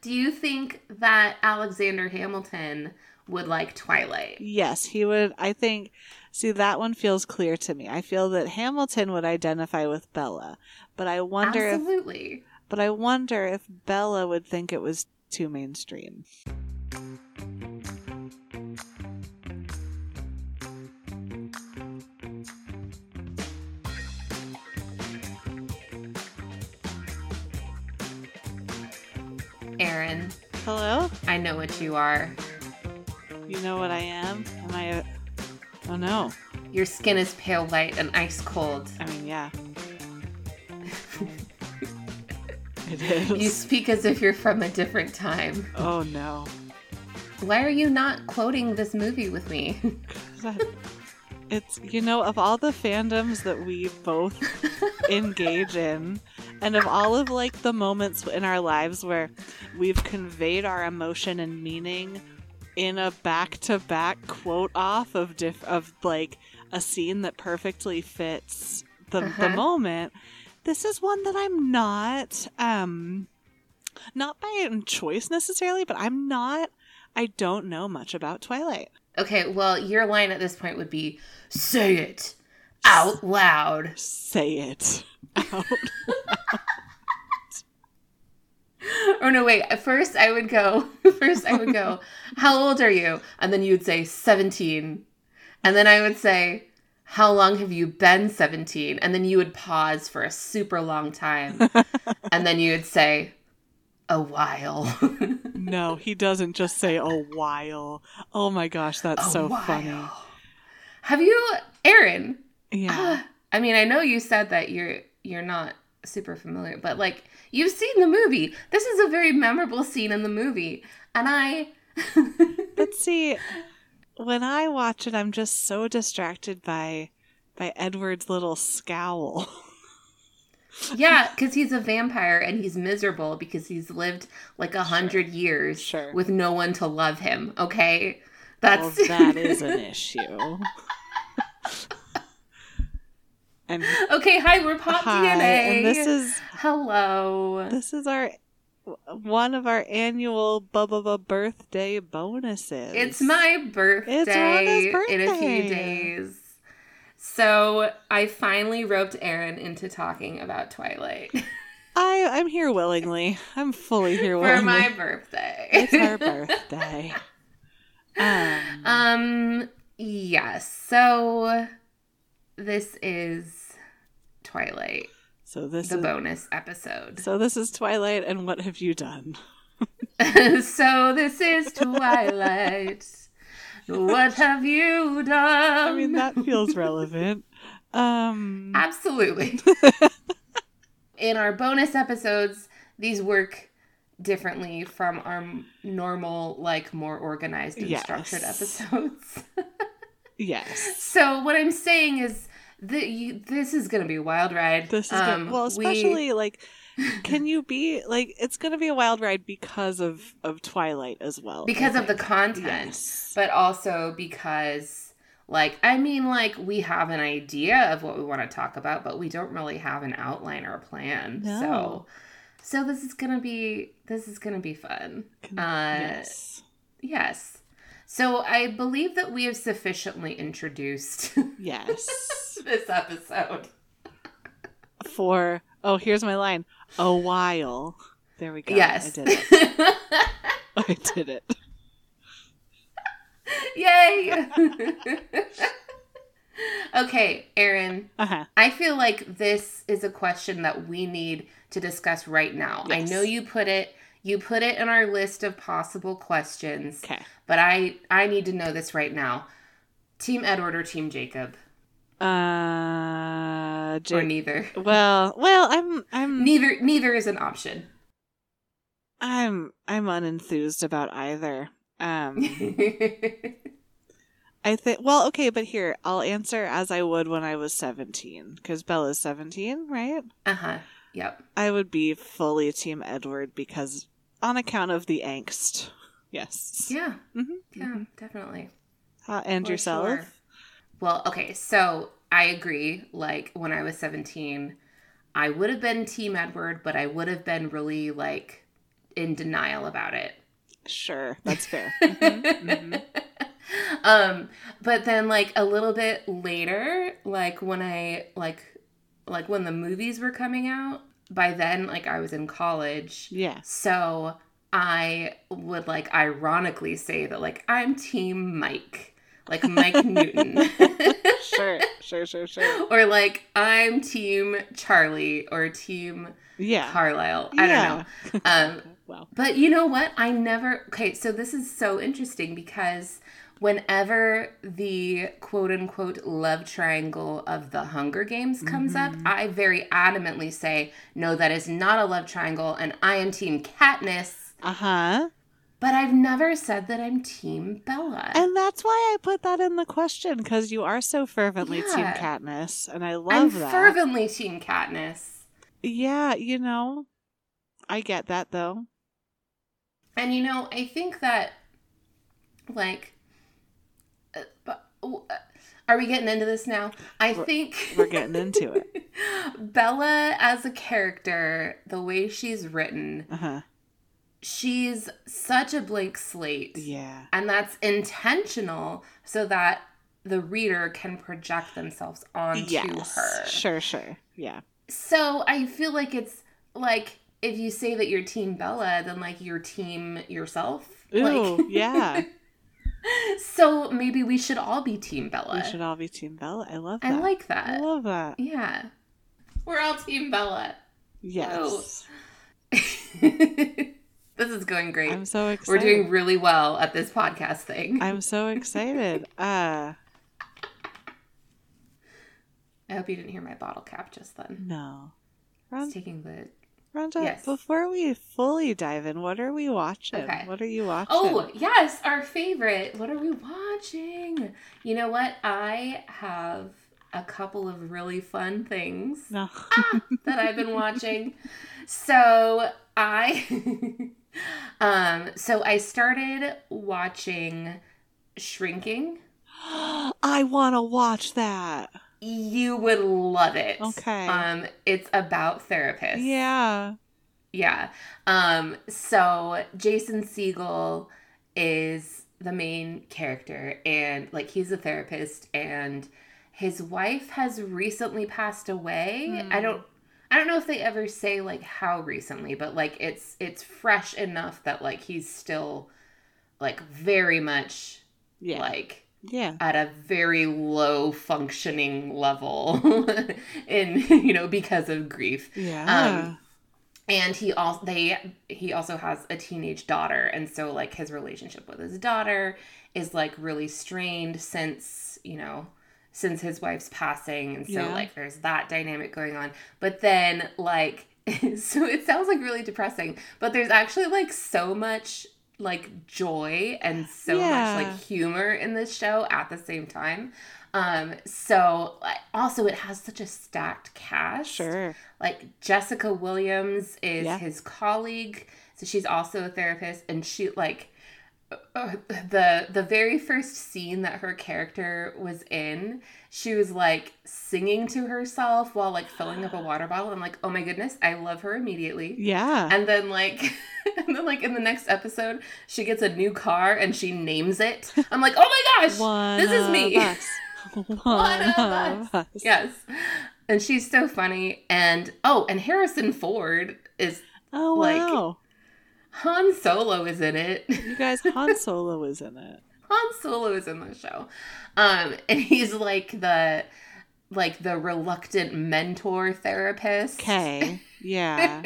do you think that Alexander Hamilton would like Twilight? Yes, he would. I think. See, that one feels clear to me. I feel that Hamilton would identify with Bella, but I wonder if. Absolutely. But I wonder if Bella would think it was too mainstream. Hello? I know what you are. You know what I am? Am I a. Oh no. Your skin is pale white and ice cold. I mean, yeah. it is. You speak as if you're from a different time. Oh no. Why are you not quoting this movie with me? It's, you know, of all the fandoms that we both engage in, and of all of like the moments in our lives where we've conveyed our emotion and meaning in a back-to-back quote off of diff- of like a scene that perfectly fits the the Uh-huh. moment this is one that I'm not um not by choice necessarily but I'm not I don't know much about Twilight okay, well, your line at this point would be say it out loud. say it out Or oh, no, wait. First, I would go. First, I would go. How old are you? And then you would say seventeen. And then I would say, How long have you been seventeen? And then you would pause for a super long time. and then you would say, A while. No, he doesn't just say a while. Oh my gosh, that's A so while. funny. Have you, Erin? Yeah. I mean, I know you said that you're you're not super familiar, but like you've seen the movie. This is a very memorable scene in the movie, and I. But see, when I watch it, I'm just so distracted by by Edward's little scowl. Yeah, because he's a vampire and he's miserable because he's lived like a hundred years Sure. with no one to love him. Okay, that's well, that is an issue. And okay. Hi, we're Pop hi, DNA. and this is hello. this is our one of our annual Bubba birthday bonuses. It's my birthday, Rhonda's in a few birthday. days. So I finally roped Erin into talking about Twilight I I'm here willingly. I'm fully here willingly. for my birthday. it's our birthday. Um, Um, yes. So this is Twilight, so this is the is bonus episode. so this is Twilight, and what have you done? so this is Twilight. what have you done? I mean, that feels relevant. Um, Absolutely. In our bonus episodes, these work differently from our normal, like more organized and Yes. structured episodes. yes, so what I'm saying is that you, this is going to be a wild ride. this is Um, good. well, we- especially like, can you be like? It's gonna be a wild ride because of of Twilight as well. Because of the content, Yes. but also because. Like, I mean, like, we have an idea of what we want to talk about, but we don't really have an outline or a plan. No. So, so this is gonna be this is gonna be fun. Uh, yes, Yes. So I believe that we have sufficiently introduced yes. this episode. For oh, here's my line. A while. There we go. yes. I did it. I did it. Yay. okay, Erin. Uh huh. I feel like this is a question that we need to discuss right now. I know you put it you put it in our list of possible questions, Okay. But I I need to know this right now. Team Edward or Team Jacob? Uh, Or neither. Well, well, I'm, I'm, Neither neither is an option. I'm, I'm unenthused about either. Um, I think. Well, okay, but here I'll answer as I would when I was seventeen, because Bella's seventeen, right? uh-huh. Yep. I would be fully Team Edward because on account of the angst. Yes. Yeah. Mhm, Yeah, mhm. definitely. Uh, and For yourself? sure. Well, okay, so I agree. Like when I was 17, I would have been Team Edward, but I would have been really like in denial about it. Sure, that's fair. Mhm, mhm. um but then like a little bit later like when i like like when the movies were coming out by then like i was in college Yeah. so i would like ironically say that like i'm team mike like mike newton Sure, sure, sure, sure. or like i'm team charlie or team Yeah. carlisle i don't know um Wow. but you know what? I never. Okay, so this is so interesting because whenever the quote unquote love triangle of the Hunger Games comes up, I very adamantly say, no, that is not a love triangle, and I am Team Katniss. Uh huh. But I've never said that I'm Team Bella. And that's why I put that in the question because you are so fervently Team Yeah. Katniss, and I love I'm that. fervently Team Katniss. Yeah, you know, I get that though. And you know, I think that, like, uh, but, uh, are we getting into this now? I We're- think We're getting into it. Bella as a character, the way she's written, Uh huh. She's such a blank slate. Yeah. And that's intentional so that the reader can project themselves onto yes. her. Sure, sure. Yeah. So I feel like it's like if you say that you're team Bella, then like you're team yourself. Ooh, like, yeah. so maybe we should all be team Bella. We should all be Team Bella. I love that. I like that. I love that. Yeah. We're all team Bella. Yes. Oh. this is going great. I'm so excited. We're doing really well at this podcast thing. I'm so excited. Uh I hope you didn't hear my bottle cap just then. no. It's Rhonda, taking the Rhonda Yes. before we fully dive in, what are we watching? Okay. What are you watching? Oh, yes, our favorite. What are we watching? You know what? I have a couple of really fun things no. that I've been watching. So I um so I started watching Shrinking. I want to watch that. You would love it. Okay. Um it's about therapists. Yeah. Yeah. Um, so Jason Segel is the main character and like he's a therapist and his wife has recently passed away. Hmm. I don't I don't know if they ever say like how recently, but like it's it's fresh enough that like he's still like very much Yeah. like yeah. at a very low functioning level in you know because of grief Yeah. Um, and he also they he also has a teenage daughter and so like his relationship with his daughter is like really strained since you know since his wife's passing and so Yeah. like there's that dynamic going on but then like so it sounds like really depressing but there's actually like so much like joy and so Yeah. much like humor in this show at the same time um so also it has such a stacked cast sure. like Jessica Williams is Yeah. his colleague, so she's also a therapist, and she like uh, the the very first scene that her character was in, she was like singing to herself while like filling up a water bottle. I'm like, oh my goodness, I love her immediately. Yeah. And then like and then like in the next episode, she gets a new car and she names it. I'm like, oh my gosh, One this is me. of us. One, of of us. yes. And she's so funny. And oh, and Harrison Ford is Oh Like- wow. Han Solo is in it. You guys, Han Solo is in it. Han Solo is in the show. Um, and he's like the like the reluctant mentor therapist. Okay. Yeah.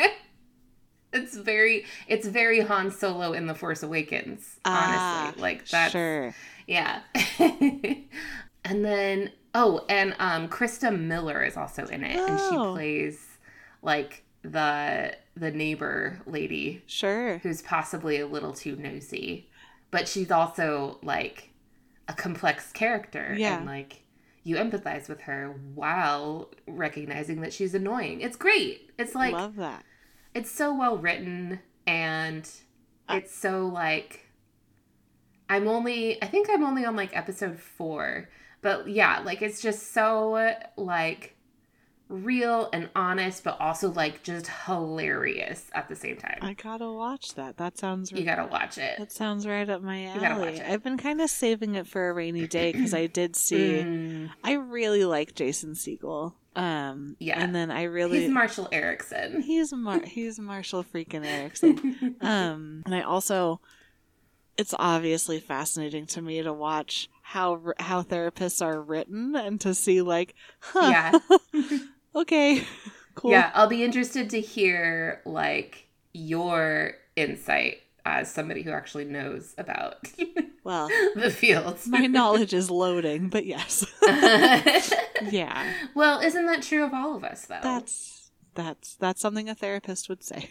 it's very it's very Han Solo in The Force Awakens, honestly. Ah, like that. Sure. yeah. and then oh, and um Christa Miller is also in it and she Oh. plays like the the neighbor lady Sure. who's possibly a little too nosy, but she's also like a complex character Yeah. and like you empathize with her while recognizing that she's annoying. It's great. It's like Love that. it's so well written and it's so like I'm only I think I'm only on like episode 4, but yeah, like it's just so like real and honest, but also like just hilarious at the same time. I gotta watch that. That sounds you gotta watch it. That sounds right up my You gotta alley. watch it. I've been kind of saving it for a rainy day because I did see. Mm, I really like Jason Segel. Um, Yeah. and then I really he's Marshall Erickson. he's Mar- he's Marshall freaking Erickson. um, and I also, it's obviously fascinating to me to watch how how therapists are written and to see like, huh, yeah. okay, cool. Yeah, I'll be interested to hear like your insight as somebody who actually knows about Well, the fields. my knowledge is loading, but yes, yeah, well, isn't that true of all of us though? that's that's that's something a therapist would say.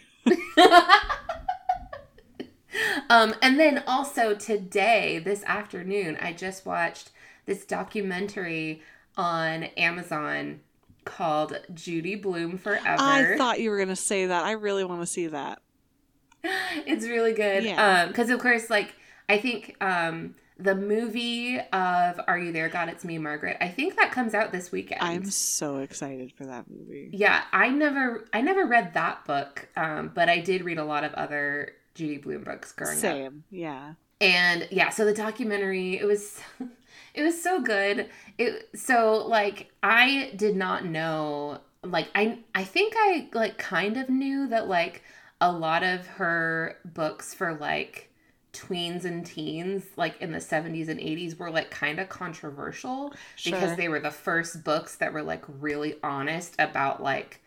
um, and then also today, this afternoon, I just watched this documentary on Amazon called Judy Blume Forever. I thought you were gonna say that. I really want to see that. it's really good. Yeah. Um, because of course, like I think um the movie of Are You There, God It's Me, Margaret. I think that comes out this weekend. I'm so excited for that movie. yeah, I never I never read that book, um, but I did read a lot of other Judy Blume books growing up. Same, yeah. And yeah, so the documentary, it was it was so good. It so like I did not know like I I think I like kind of knew that like a lot of her books for like tweens and teens like in the 70s and 80s were like kind of controversial because they were the first books that were like really honest about like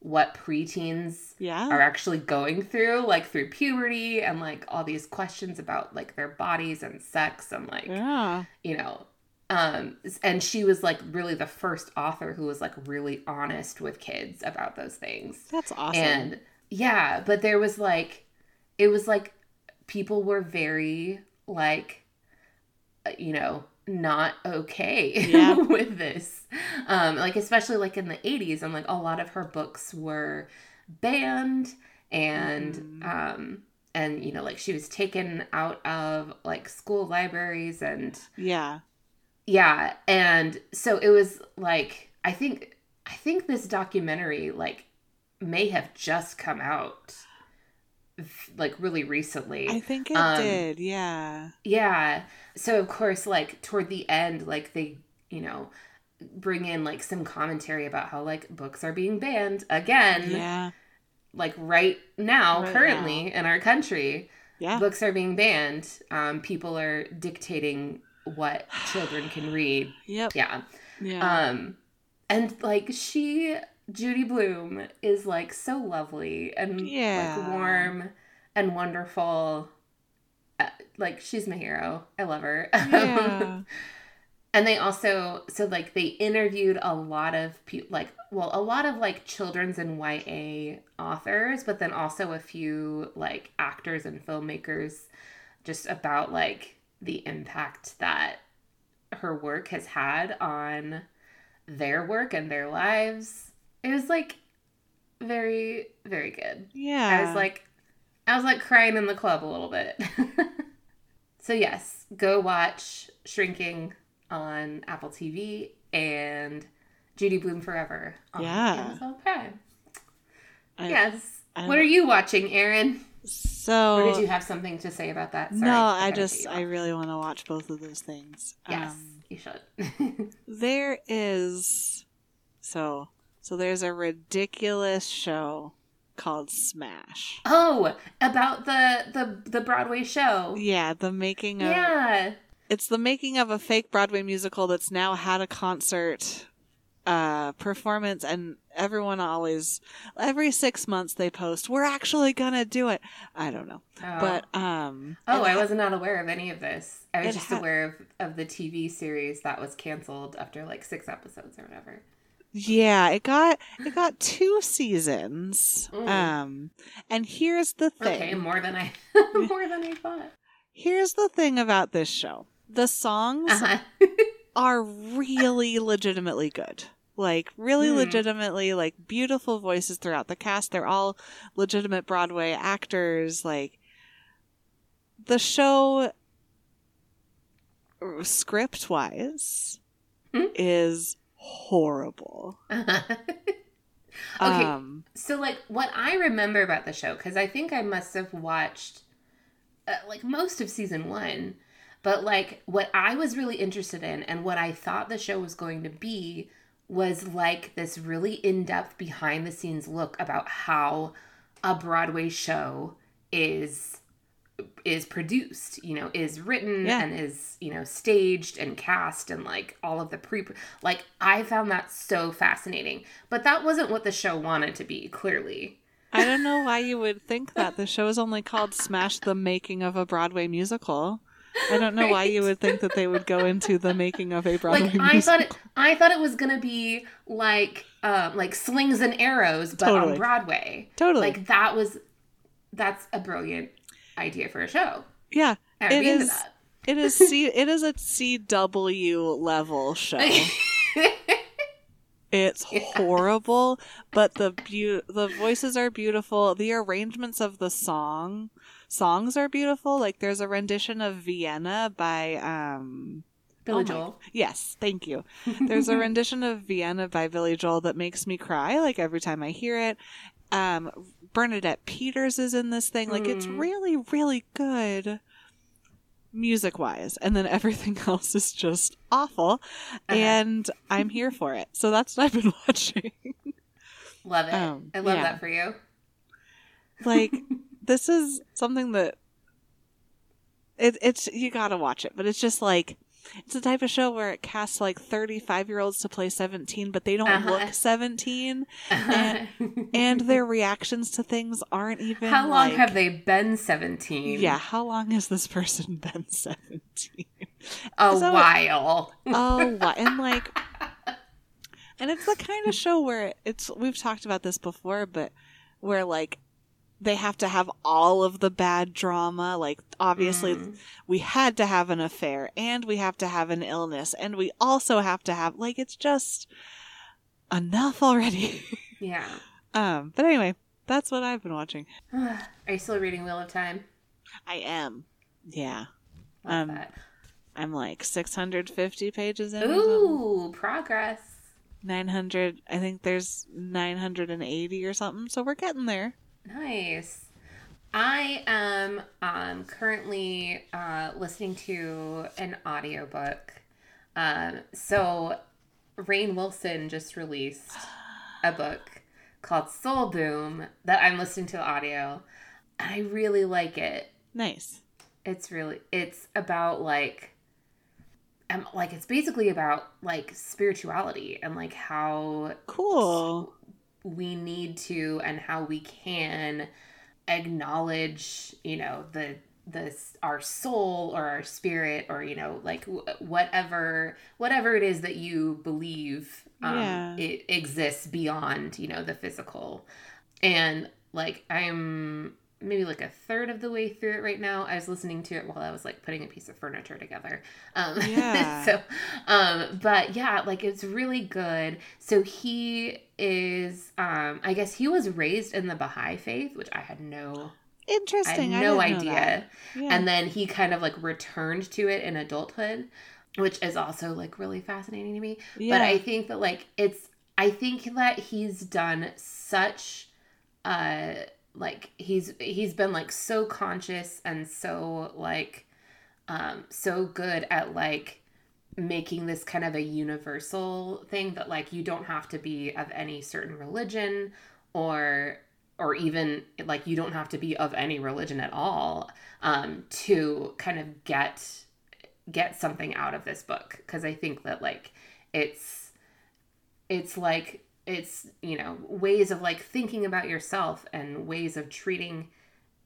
what preteens Yeah. are actually going through like through puberty and like all these questions about like their bodies and sex and like Yeah. you know um and she was like really the first author who was like really honest with kids about those things That's awesome. and yeah but there was like it was like people were very like uh, you know not okay Yeah. with this um like especially like in the 80s and like a lot of her books were banned and Mhm. um and you know like she was taken out of like school libraries and yeah. Yeah and so it was like i think i think this documentary like may have just come out like really recently I think it Um, did. Yeah. yeah so of course like toward the end like they you know bring in like some commentary about how like books are being banned again Yeah. like right now Right currently in our country Yeah. books are being banned um people are dictating what children can read Yep. yeah Yeah. um and like she judy blume is like so lovely and Yeah. like warm and wonderful Uh, like she's my hero i love her yeah. and they also so like they interviewed a lot of people like well a lot of like children's and ya authors but then also a few like actors and filmmakers just about like the impact that her work has had on their work and their lives it was like very very good Yeah. I was like, I was like crying in the club a little bit. so yes, go watch Shrinking on Apple TV and Judy Blume Forever on Yeah. Amazon Prime. I- yes. I- what are you watching, Erin? So. or did you have something to say about that? Sorry, no, I gotta just I really want to watch both of those things. yes, Um, you should. there is so so there's a ridiculous show called Smash. oh, about the the the Broadway show. Yeah, the making of Yeah. it's the making of a fake Broadway musical that's now had a concert uh performance and everyone always every 6 months they post we're actually to do it. I don't know. Oh. But um Oh, I ha- was not aware of any of this. I was just ha- aware of, of the TV series that was canceled after like six episodes or whatever. Yeah, it got it got two seasons. Mm. Um and here's the thing. Okay, more than I more than I thought. Here's the thing about this show. The songs Uh-huh. are really legitimately good. Like really Hmm. legitimately like beautiful voices throughout the cast. They're all legitimate Broadway actors like the show script wise Hmm. is horrible. okay. Um, So, like, what I remember about the show, because I think I must have watched uh, like most of season one, but like what I was really interested in and what I thought the show was going to be was like this really in depth behind the scenes look about how a Broadway show is is produced you know is written Yeah. and is you know staged and cast and like all of the pre like i found that so fascinating but that wasn't what the show wanted to be clearly I don't know why you would think that. The show is only called Smash the Making of a Broadway Musical. I don't know why you would think that they would go into the making of a Broadway like musical. i thought it i thought it was gonna be like um like slings and arrows but Totally. on broadway totally. like that was that's a brilliant idea for a show yeah, It be is- it is C it is a CW level show. It's Yeah. horrible, but the beau- the voices are beautiful. The arrangements of the song songs are beautiful. Like there's a rendition of Vienna by um billy Oh my- yes, thank you. There's a rendition of Vienna by Billy Joel that makes me cry like every time I hear it. Um Bernadette Peters is in this thing. Like it's Mm. really really good music wise and then everything else is just awful Uh-huh. and I'm here for it. So that's what I've been watching. love it Um, i love yeah. that for you like this is something that it, it's you gotta watch it but it's just like it's the type of show where it casts like 35 year olds to play 17 but they don't Uh-huh. look 17 And- and their reactions to things aren't even how long like- have they been 17 yeah how long has this person been 17 a So- while. oh and like and it's the kind of show where it's we've talked about this before but where like they have to have all of the bad drama like obviously Mm. we had to have an affair and we have to have an illness and we also have to have like it's just enough already yeah um but anyway that's what i've been watching are you still reading wheel of time i am yeah Love Um, that. i'm like 650 pages in. Ooh, progress. 900 i think there's 980 or something so we're getting there Nice. I am um, currently uh, listening to an audiobook. Um, so, Rainn Wilson just released a book called Soul Boom that I'm listening to audio. And I really like it. nice It's really, it's about like, um, like it's basically about like spirituality and like how cool we need to and how we can acknowledge you know the this our soul or our spirit or you know like wh- whatever whatever it is that you believe um, Yeah. it exists beyond you know the physical and like i'm maybe like a third of the way through it right now. I was listening to it while i was like putting a piece of furniture together. Um Yeah. so um but yeah like it's really good. So he is um i guess he was raised in the baha'i faith which i had no i interesting. Had no didn't idea. yeah. and then he kind of like returned to it in adulthood which is also like really fascinating to me. Yeah. but i think that like it's i think that he's done such uh like he's he's been like so conscious and so like um so good at like making this kind of a universal thing that like you don't have to be of any certain religion or or even like you don't have to be of any religion at all um to kind of get get something out of this book. Because i think that like it's it's like it's you know ways of like thinking about yourself and ways of treating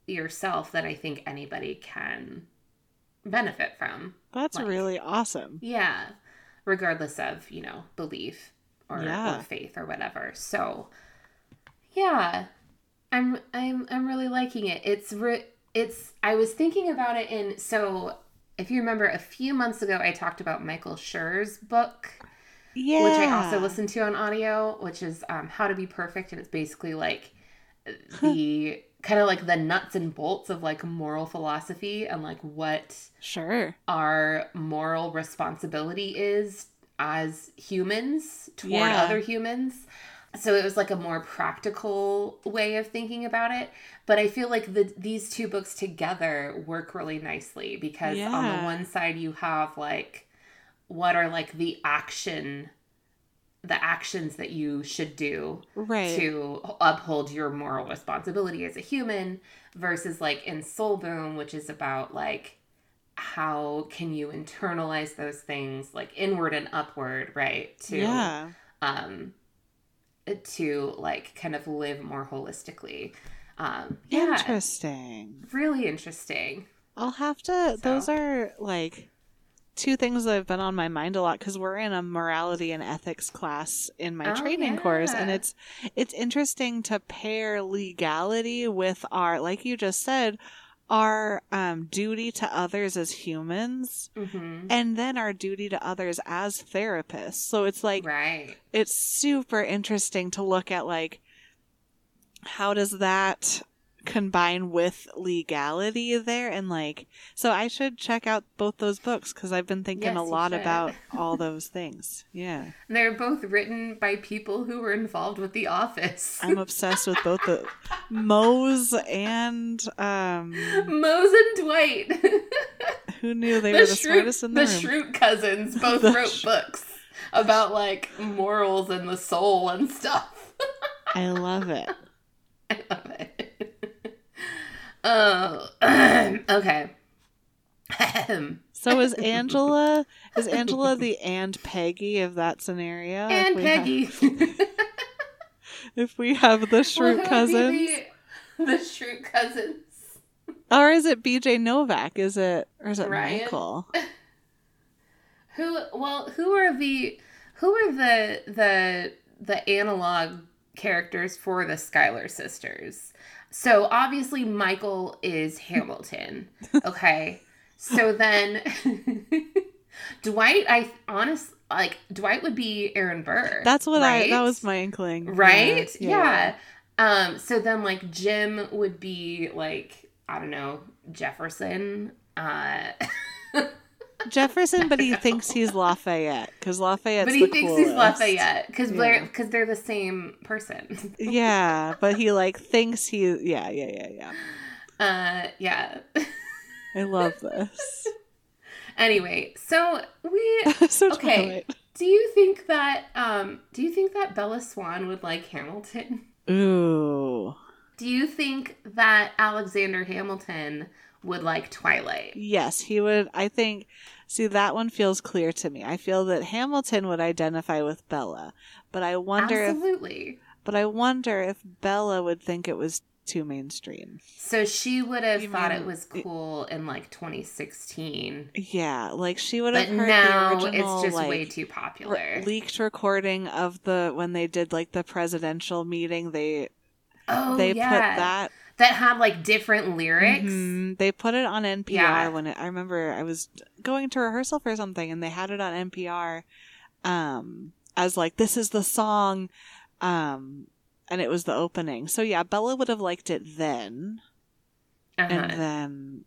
yourself that i think anybody can benefit from. That's like- really awesome. Yeah regardless of you know belief or, Yeah. or faith or whatever. So yeah i'm i'm i'm really liking it. It's re- it's i was thinking about it in so if you remember a few months ago i talked about michael schur's book yeah which I also listen to on audio, which is um, How to Be Perfect, and it's basically like the kind of like the nuts and bolts of like moral philosophy and like what sure our moral responsibility is as humans toward Yeah. other humans. So it was like a more practical way of thinking about it. But I feel like the these two books together work really nicely because on the one side you have like what are like the action the actions that you should do Right. to uphold your moral responsibility as a human versus like in Soul Boom, which is about like how can you internalize those things like inward and upward, right? To yeah. um to like kind of live more holistically. Um yeah, Interesting. really interesting. I'll have to. Those are like two things that have been on my mind a lot because we're in a morality and ethics class in my Oh, training course, and it's it's interesting to pair legality with our, like you just said, our um, duty to others as humans, hmm and then our duty to others as therapists. So it's like Right. it's super interesting to look at like how does that combine with legality there and like so i should check out both those books because i've been thinking Yes, a lot about all those things yeah And they're both written by people who were involved with The Office. i'm obsessed with both the mose and um Mose and Dwight. who knew they were the smartest in the, the room cousins both The wrote Sch- books about like morals and the soul and stuff. i love it I love it. Oh, okay. so is angela is angela the and peggy of that scenario and we have- Peggy. if we have the Well, Schrute who would be cousins The, the cousins. Or is it BJ Novak? Is it or is it Ryan? Michael? Who? Well, who are the who are the the the analog characters for the Schuyler sisters? So obviously Michael is Hamilton. Okay. so then Dwight, I honest like Dwight would be Aaron Burr. That's what I that was my inkling. right. Yeah. Yeah. Um. So then like Jim would be like I don't know Jefferson. Uh. Jefferson, but he thinks he's Lafayette because Lafayette's but he thinks coolest. he's Lafayette because Yeah. they're because they're the same person. Yeah, but he like thinks he. Yeah, yeah, yeah, yeah. Uh, yeah. I love this. anyway, so we so Okay. Twilight. do you think that um do you think that Bella Swan would like Hamilton? Ooh. Do you think that Alexander Hamilton would like Twilight? Yes, he would. I think. See, that one feels clear to me. I feel that Hamilton would identify with Bella, but I wonder if. Absolutely. But I wonder if Bella would think it was too mainstream. So she would have You thought mean- it was cool in like 2016, Yeah, like she would have but heard now the original it's just like way too re- popular. leaked recording of the when they did like the presidential meeting. They oh they yeah, put that that had like different lyrics. Mhm. They put it on NPR Yeah. when it, I remember I was going to rehearsal for something and they had it on NPR um as like this is the song um and it was the opening. So yeah, Bella would have liked it then Uh-huh. and then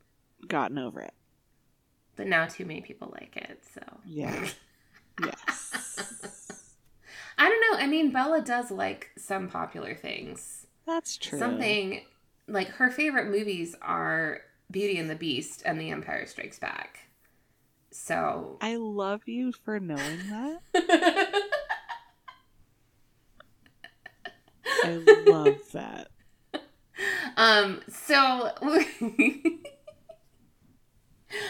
gotten over it. but now too many people like it. So Yeah. yes. I don't know. I mean, Bella does like some popular things. That's true. Something like her favorite movies are Beauty and the Beast and The Empire Strikes Back. So I love you for knowing that. I love that. um so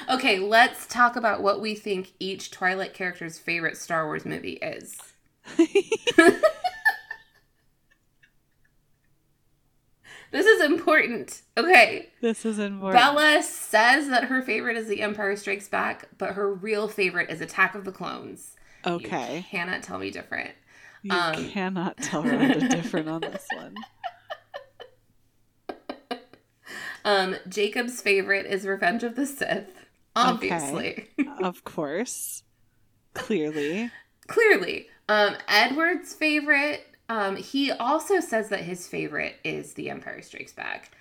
Okay, let's talk about what we think each Twilight character's favorite Star Wars movie is. This is important. Okay. This is important. Bella says that her favorite is The Empire Strikes Back, but her real favorite is Attack of the Clones. You Okay. cannot tell me different. You um, cannot tell Rhonda different on this one. Um, Jacob's favorite is Revenge of the Sith. Obviously. Of course. Clearly. Clearly. Um, Edward's favorite, um, he also says that his favorite is The Empire Strikes Back,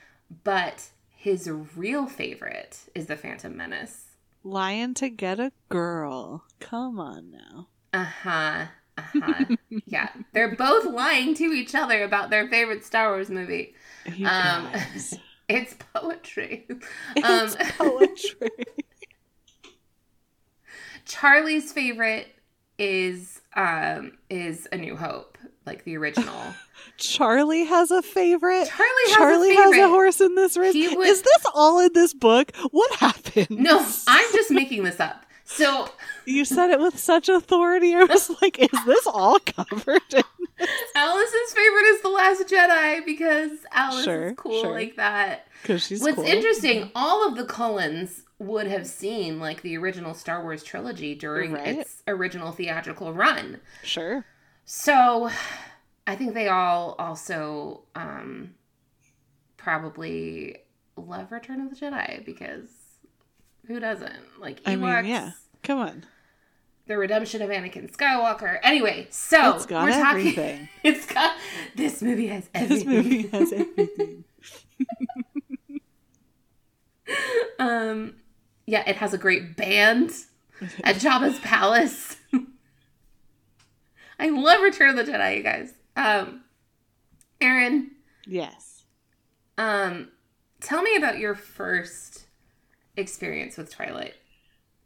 but his real favorite is The Phantom Menace. Lying to get a girl. Come on now. Uh-huh. Uh-huh. yeah. They're both lying to each other about their favorite Star Wars movie. You Um, guys. It's poetry. it's um, poetry. Charlie's favorite is um is A New Hope, like the original. Charlie has a favorite. Charlie has Charlie a favorite. has a horse in this race. Is this all in this book? What happened? No, I'm just making this up. So You said it with such authority. I was like, is this all covered? in- Alice's favorite is The Last Jedi because Alice Sure, is cool sure. like that. Because she's What's cool. interesting, all of the Cullens would have seen like the original Star Wars trilogy during Right. its original theatrical run. Sure. So I think they all also um probably love Return of the Jedi because who doesn't? Like I mean, yeah. Come on. the redemption of Anakin Skywalker. Anyway, so it's got we're talking everything. It's got this movie has everything. this movie has everything. um yeah, it has a great band at Jabba's palace. I love Return of the Jedi, you guys. Um Erin, yes. um tell me about your first experience with Twilight.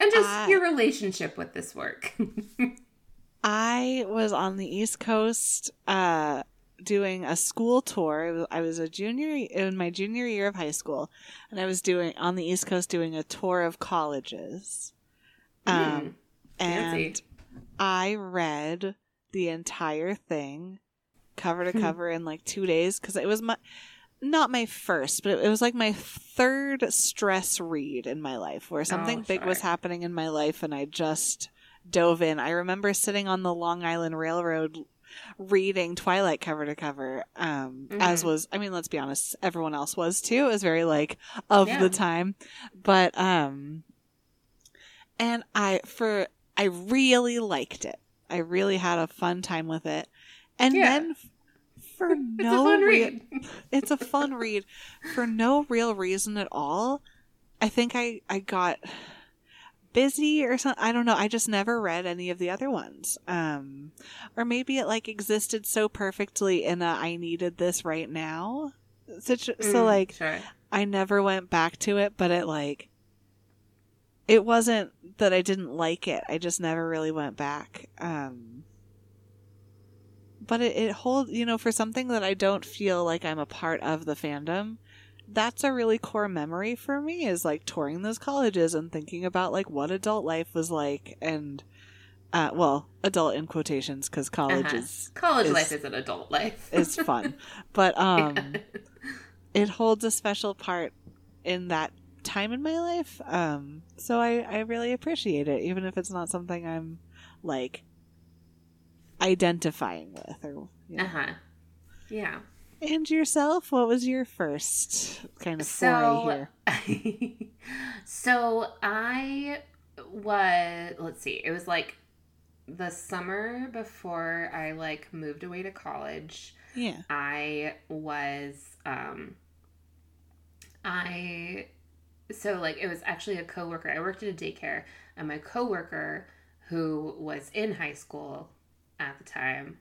And just I- your relationship with this work. I was on the East Coast uh, doing a school tour. I was a junior in my junior year of high school, and I was doing on the East Coast doing a tour of colleges. Um, Mm, and I read the entire thing, cover to Hmm. cover, in like two days because it was my not my first, but it, it was like my third stress read in my life, where something Oh, big was happening in my life, and I just dove in. I remember sitting on the Long Island Railroad reading Twilight cover to cover. Um, as Mhm. was, I mean, let's be honest, everyone else was too. It was very like of Yeah. the time, but um, and I for I really liked it. I really had a fun time with it, and Yeah. then for It's no a fun rea- read. it's a fun read for no real reason at all. I think I I got busy or something. I don't know. I just never read any of the other ones. Um, or maybe it like existed so perfectly in a I needed this right now. Situ- so Mm, like sure. I never went back to it, but it like it wasn't that I didn't like it. I just never really went back. Um but it, it hold you know, for something that I don't feel like I'm a part of the fandom, that's a really core memory for me is like touring those colleges and thinking about like what adult life was like and uh well, adult in quotations because college Uh-huh. is College is- life is an adult life. is fun. But um it holds a special part in that time in my life. Um, so I, I really appreciate it, even if it's not something I'm like identifying with or you know. Uh-huh. Yeah. And yourself, what was your first kind of foray here? so I was let's see, it was like the summer before I like moved away to college. Yeah. I was um I so like it was actually a coworker. I worked at a daycare and my coworker who was in high school at the time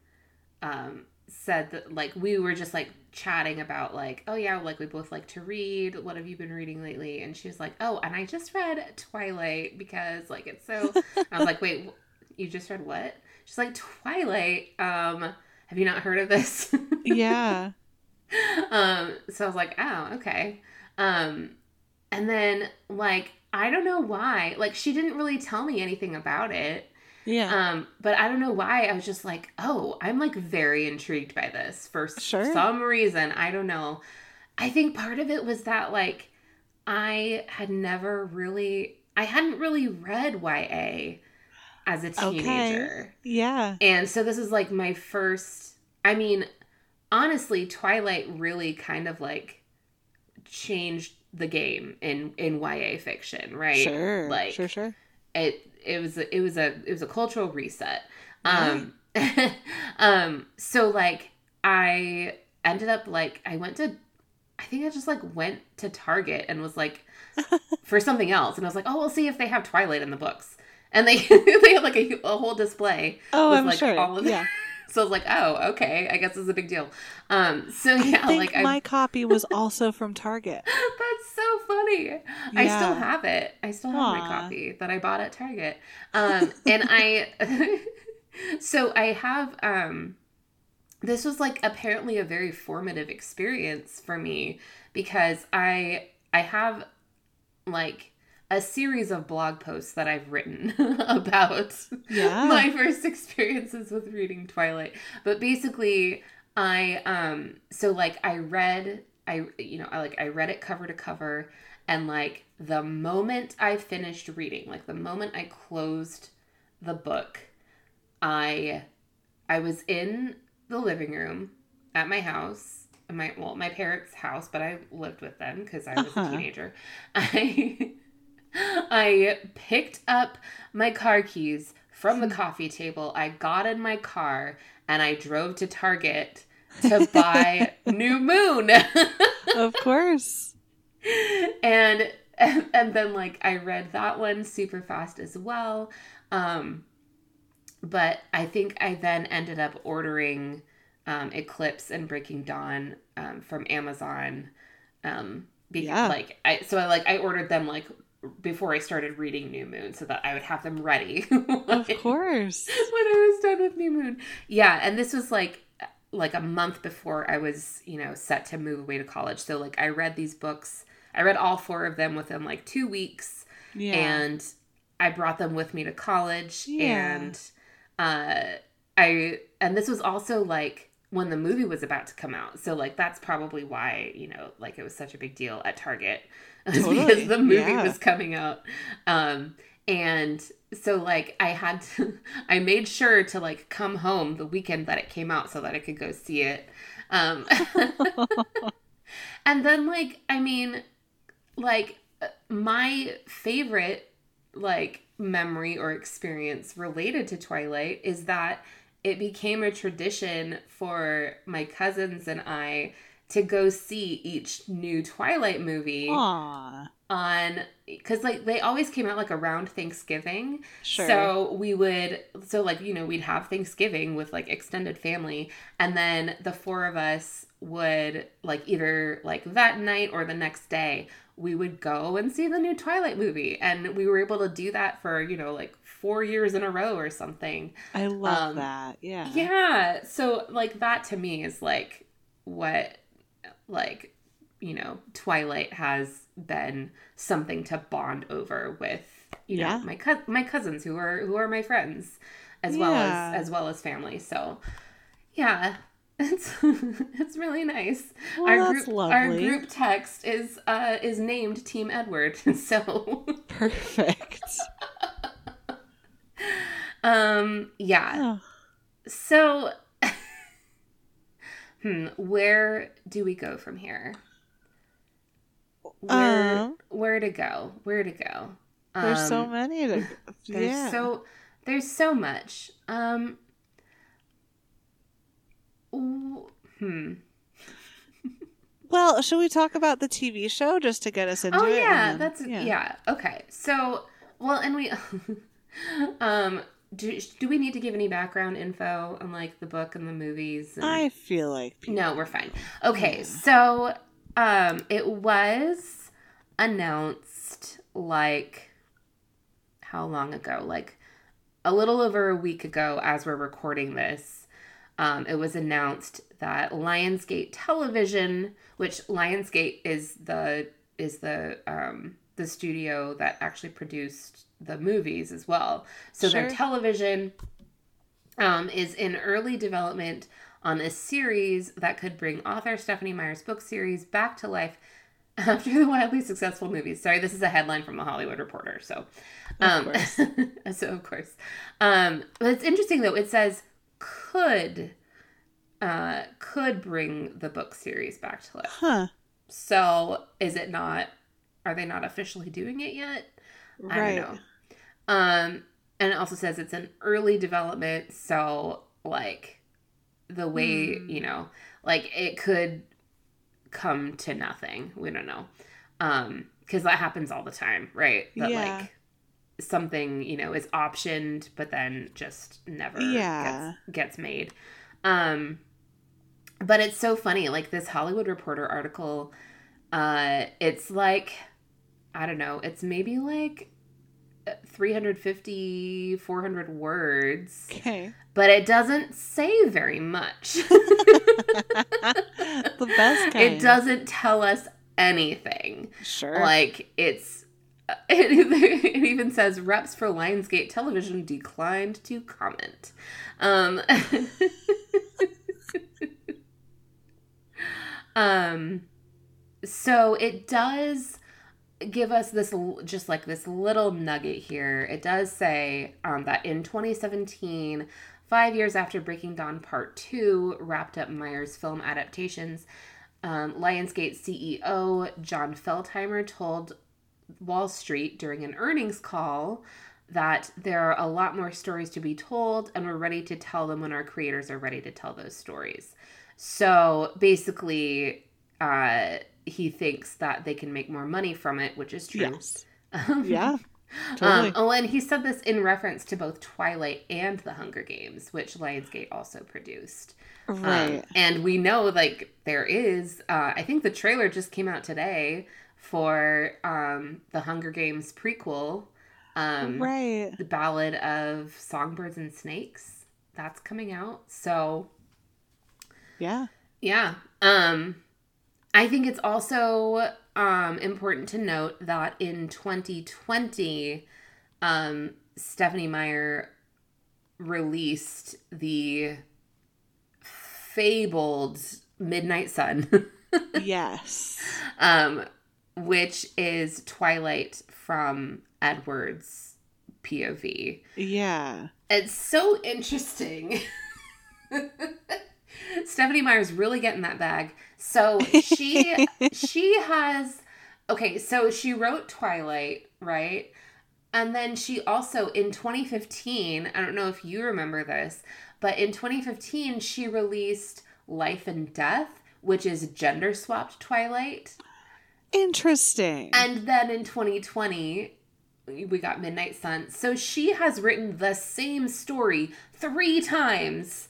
um said that like we were just like chatting about like oh yeah like we both like to read. What have you been reading lately? And she was like oh and i just read twilight because like it's so i was like wait you just read what? She's like twilight um have you not heard of this? Yeah. um so i was like oh okay. Um and then like i don't know why like she didn't really tell me anything about it Yeah. um but i don't know why i was just like oh i'm like very intrigued by this for Sure. some reason i don't know i think part of it was that like i had never really i hadn't really read ya as a teenager yeah. and so this is like my first I mean, honestly, Twilight really kind of like changed the game in in YA fiction, right? Sure. Like sure, sure. it it was it was a it was a cultural reset. Um um so like I ended up like I went to I think I just like went to Target and was like for something else and I was like, "Oh, we'll see if they have Twilight in the books." and they they had like a, a whole display. Oh, with, I'm like, sure. all of yeah. So I was like, oh, okay, I guess it's a big deal. Um, so yeah, I like I, my copy was also from Target. that's so funny. I still have it. I still have my copy that I bought at Target. Um, and I, so I have, um, this was like apparently a very formative experience for me because I, I have like a series of blog posts that I've written about Yeah. my first experiences with reading Twilight. But basically, I um so like I read I you know, I like I read it cover to cover and like the moment I finished reading, like the moment I closed the book, I I was in the living room at my house, my well, my parents' house, but I lived with them because I was Uh-huh. a teenager. I I picked up my car keys from the coffee table. I got in my car and I drove to Target to buy New Moon. of course. and and, and then like I read that one super fast as well. Um but I think I then ended up ordering um Eclipse and Breaking Dawn um from Amazon um because Yeah. like I so I like I ordered them like before I started reading New Moon so that I would have them ready. Of course. when I was done with New Moon. Yeah, and this was like like a month before I was, you know, set to move away to college. So like I read these books. I read all four of them within like 2 weeks Yeah. and I brought them with me to college Yeah. and uh I and this was also like when the movie was about to come out. So like that's probably why, you know, like it was such a big deal at Target. Totally, because the movie yeah. was coming out. Um and so like I had to I made sure to like come home the weekend that it came out so that I could go see it. Um and then like I mean like my favorite like memory or experience related to Twilight is that it became a tradition for my cousins and I to go see each new Twilight movie Aw. on because like they always came out like around Thanksgiving. Sure. So we would so like you know we'd have Thanksgiving with like extended family and then the four of us would like either like that night or the next day we would go and see the new Twilight movie and we were able to do that for you know like 4 years in a row or something. I love um, that. Yeah. Yeah. So like that to me is like what like you know Twilight has been something to bond over with you Yeah. know my co- my cousins who are who are my friends as well as as well as family. So yeah. It's it's really nice. Well, our group our group text is uh is named Team Edward. So Perfect. um yeah. Oh, So, hmm, where do we go from here? Where, Um, where to go? Where to go? there's so Um, many to. There's yeah. so there's so much. Um. ooh, Hmm. Well, should we talk about the TV show just to get us into Oh it? yeah, then- that's yeah. Okay, so well, and we, um, do do we need to give any background info on like the book and the movies? And... I feel like people, No, we're fine. Okay, Yeah. so um it was announced like how long ago? Like a little over a week ago as we're recording this. Um it was announced that Lionsgate Television, which Lionsgate is the is the um the studio that actually produced the movies as well. So their television um, is in early development on a series that could bring author Stephenie Meyer's book series back to life after the wildly successful movies. Sorry, this is a headline from the Hollywood Reporter. So, um, course. so of course, um, but it's interesting though. It says could uh, could bring the book series back to life. huh? So, is it not? Are they not officially doing it yet? I Right. don't know. Um, and it also says it's an early development, so like the way Hmm. you know, like it could come to nothing. We don't know, um, because that happens all the time, right? That Yeah. like something you know is optioned but then just never Yeah. gets, gets made um but it's so funny like this hollywood reporter article uh it's like i don't know it's maybe like 350 400 words Okay. but it doesn't say very much the best kind. it doesn't tell us anything Sure. like it's it, it even says reps for lionsgate television declined to comment um um so it does give us this just like this little nugget here. It does say um, that in 2017 five years after breaking dawn part two wrapped up meyer's film adaptations um, lionsgate ceo jon feltheimer told wall street during an earnings call that there are a lot more stories to be told and we're ready to tell them when our creators are ready to tell those stories. So basically uh, he thinks that they can make more money from it which is true yes. Um, Yeah. Totally. um, oh, and he said this in reference to both Twilight and The Hunger Games, which Lionsgate also produced. Um, right. and we know, like, there is, uh, I think the trailer just came out today for um, The Hunger Games prequel, um, right. The Ballad of Songbirds and Snakes. That's coming out. So, Yeah. yeah. Um I think it's also um important to note that in 2020 um Stephenie Meyer released the fabled Midnight Sun Yes. um which is Twilight from Edward's POV. Yeah. It's so interesting. Stephenie Meyer's really getting that bag. So she she has okay, so she wrote Twilight, right? And then she also in 2015, I don't know if you remember this, but in 2015 she released Life and Death, which is gender swapped Twilight. Interesting. And then in 2020, we got Midnight Sun. So she has written the same story three times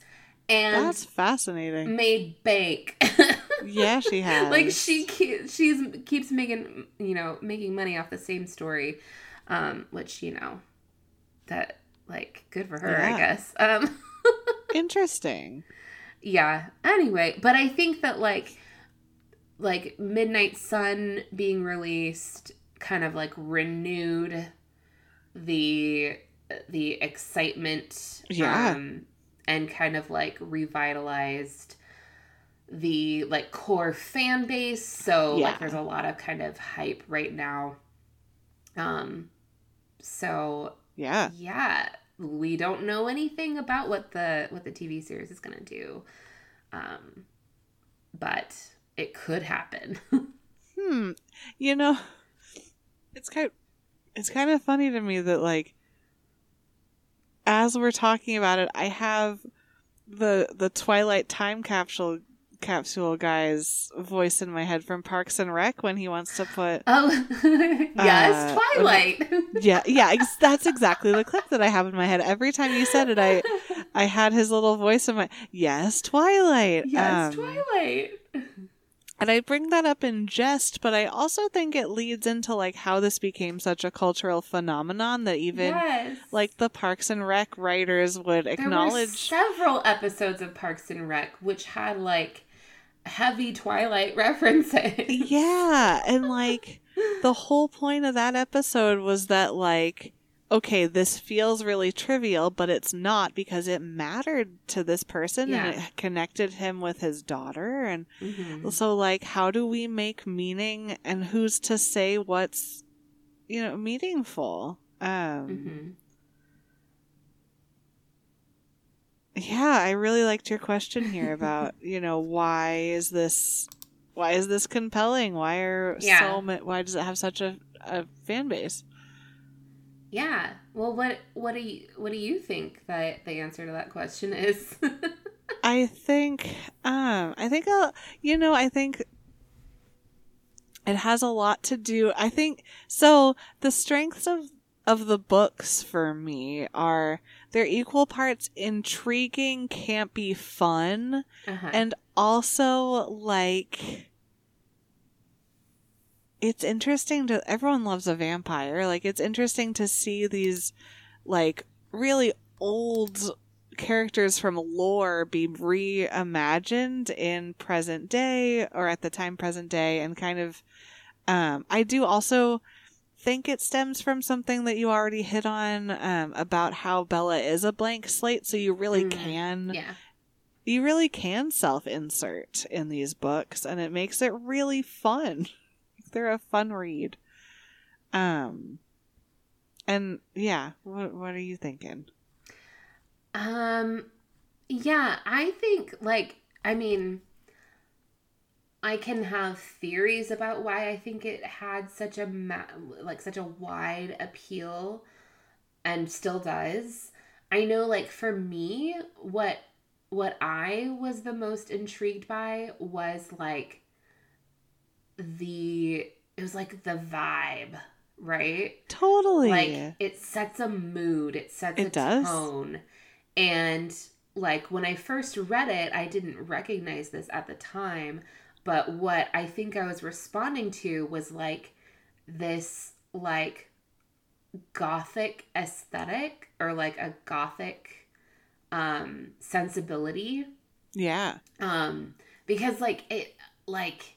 and That's fascinating. made bank. Yeah, she has. like she ke- she's keeps making you know making money off the same story, um, which you know that like good for her, Yeah. I guess. Um, Interesting. yeah anyway but i think that like like midnight sun being released kind of like renewed the the excitement Yeah. um and kind of like revitalized the like core fan base so Yeah. like there's a lot of kind of hype right now um so Yeah. yeah we don't know anything about what the what the tv series is going to do um but it could happen Hmm. You know, it's kind it's kind of funny to me that like as we're talking about it, I have the the Twilight time capsule capsule guy's voice in my head from Parks and Rec when he wants to put oh yes Uh, twilight. yeah yeah ex- that's exactly the clip that I have in my head. Every time you said it I I had his little voice in my yes Twilight yes Um, twilight. And I bring that up in jest, but I also think it leads into like how this became such a cultural phenomenon that even yes. like the Parks and Rec writers would there were acknowledge. several episodes of parks and rec which had like heavy twilight references yeah, and like the whole point of that episode was that like okay, this feels really trivial, but it's not because it mattered to this person and it connected him with his daughter and Mhm. So, like, how do we make meaning, and who's to say what's, you know, meaningful? Um, Mhm. Yeah, I really liked your question here about, you know, why is this, why is this compelling? Why are Yeah. so many? Why does it have such a, a fan base? Yeah. Well, what what do you what do you think that the answer to that question is? I think, um, I think, uh, you know, I think it has a lot to do. I think so. The strengths of of the books for me are they're equal parts intriguing, campy, fun, Uh-huh. and also like it's interesting to everyone loves a vampire. Like it's interesting to see these like really old characters from lore be reimagined in present day or at the time present day and kind of um I do also think it stems from something that you already hit on um, about how Bella is a blank slate so you really Mm, can yeah. you really can self insert in these books and it makes it really fun. They're a fun read. Um and yeah, what what are you thinking? Um, yeah, I think like I mean, I can have theories about why I think it had such a ma- like such a wide appeal, and still does. I know, like for me, what what I was the most intrigued by was like the it was like the vibe, right? Totally. like it sets a mood it sets It a does. tone and like when i first read it i didn't recognize this at the time but what i think i was responding to was like this like gothic aesthetic or like a gothic um sensibility yeah. um because like it like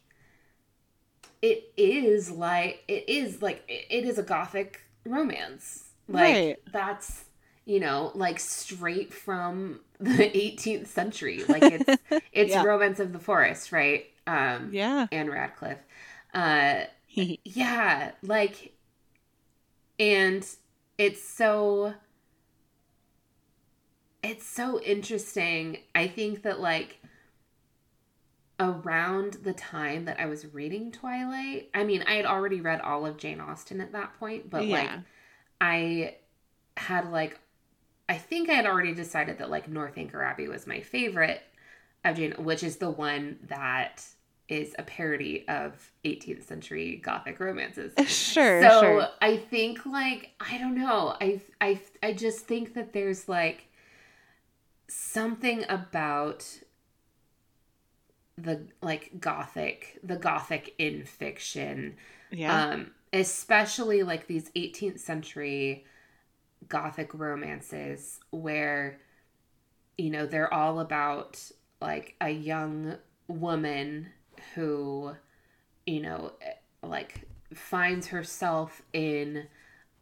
it is like it is like it is a gothic romance like Right. that's you know like straight from the 18th century like it's it's Yeah. romance of the forest right um Yeah. Ann Radcliffe. Uh yeah like and it's so it's so interesting. I think that like around the time that i was reading twilight i mean i had already read all of jane austen at that point but like i had like i think i had already decided that like northanger abbey was my favorite of jane which is the one that is a parody of 18th century gothic romances sure, so sure. I think like I don't know. I I I just think that there's like something about the like gothic, the gothic in fiction. Yeah. Um especially like these 18th century gothic romances where you know, they're all about like a young woman who you know, like finds herself in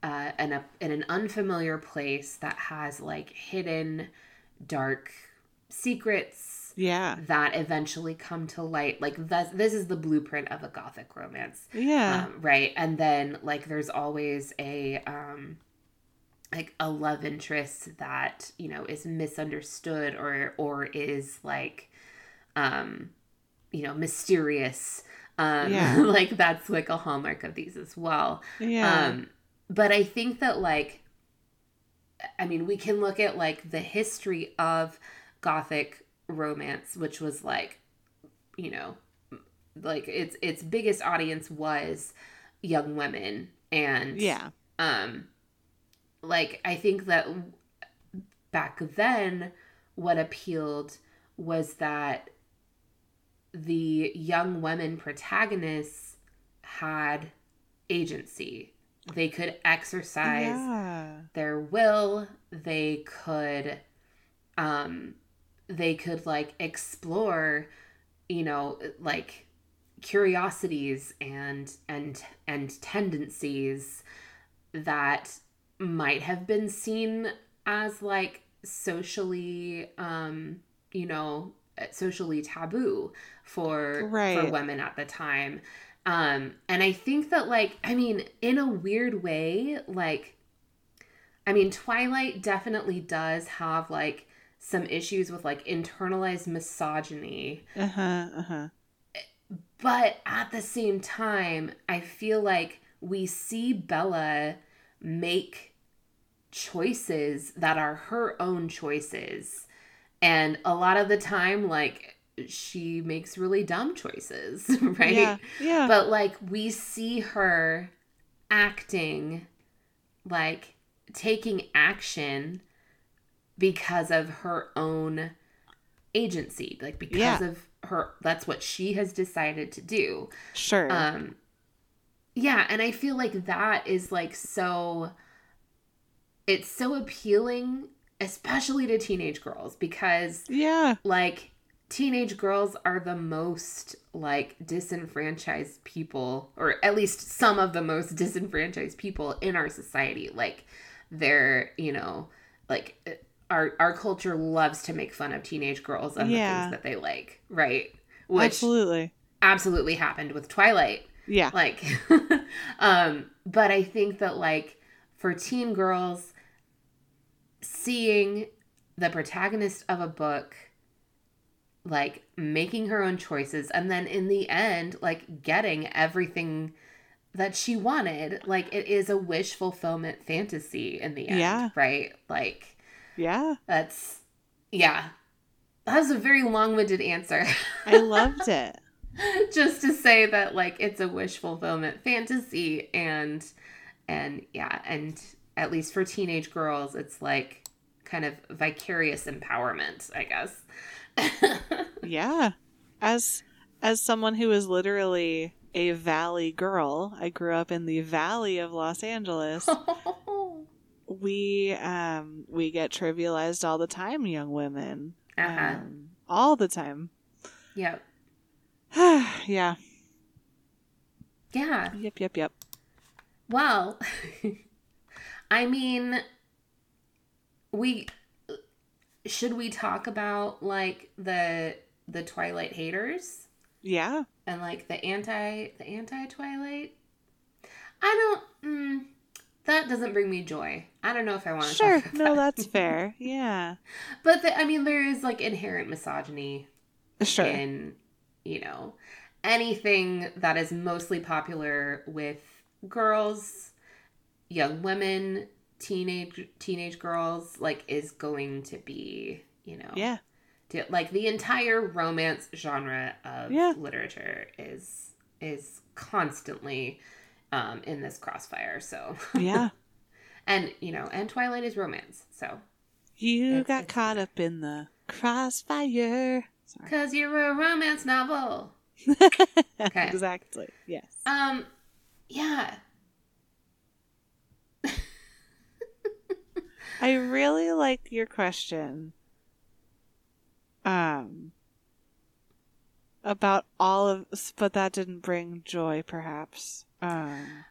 uh, an in an unfamiliar place that has like hidden dark secrets yeah. that eventually come to light. Like this, this is the blueprint of a gothic romance, Yeah. um, right? And then like there's always a um, like a love interest that you know is misunderstood or or is like um, you know mysterious. Um, Yeah. like that's like a hallmark of these as well. yeah. Um, but I think that like, I mean, we can look at like the history of Gothic romance, which was like, you know, like its its biggest audience was young women, and yeah. um, like I think that back then, what appealed was that the young women protagonists had agency. They could exercise Yeah. their will. They could, um, they could like explore, you know, like curiosities and and and tendencies that might have been seen as like socially um you know socially taboo for for women at the time um and i think that like i mean in a weird way like i mean twilight definitely does have like some issues with like internalized misogyny Uh huh. Uh huh. but at the same time, I feel like we see Bella make choices that are her own choices. And a lot of the time, like, she makes really dumb choices, right? Yeah. Yeah. But like, we see her acting like taking action because of her own agency, like because Yeah. of her that's what she has decided to do. Sure. Um yeah, and I feel like that is like so it's so appealing especially to teenage girls because yeah. like teenage girls are the most like disenfranchised people or at least some of the most disenfranchised people in our society like they're you know like our our culture loves to make fun of teenage girls and the things that they like right which Absolutely. absolutely happened with twilight Yeah. like um but i think that like for teen girls seeing the protagonist of a book like making her own choices and then in the end like getting everything that she wanted like it is a wish fulfillment fantasy in the end Yeah. right like Yeah. that's yeah that was a very long-winded answer I loved it. just to say that like it's a wish fulfillment fantasy and and yeah and at least for teenage girls it's like kind of vicarious empowerment i guess Yeah. As as someone who is literally a valley girl, I grew up in the valley of Los Angeles. we um we get trivialized all the time, young women. uh-huh Um, all the time. yep yeah. yeah Yep, yep, yep. well i mean we should we talk about like the the twilight haters Yeah. and like the anti the anti twilight i don't mm, that doesn't bring me joy i don't know if i want to Sure. No, about that's fair. Yeah. but the, i mean there is like inherent misogyny Sure. in you know anything that is mostly popular with girls young women teenage teenage girls like is going to be you know Yeah. to, like the entire romance genre of Yeah. literature is is constantly um in this crossfire so Yeah. and you know and twilight is romance so You It's- got it's- caught up in the crossfire. Because you're a romance novel Okay. Exactly. Yes. um yeah I really like your question. Um about all of but that didn't bring joy perhaps. Um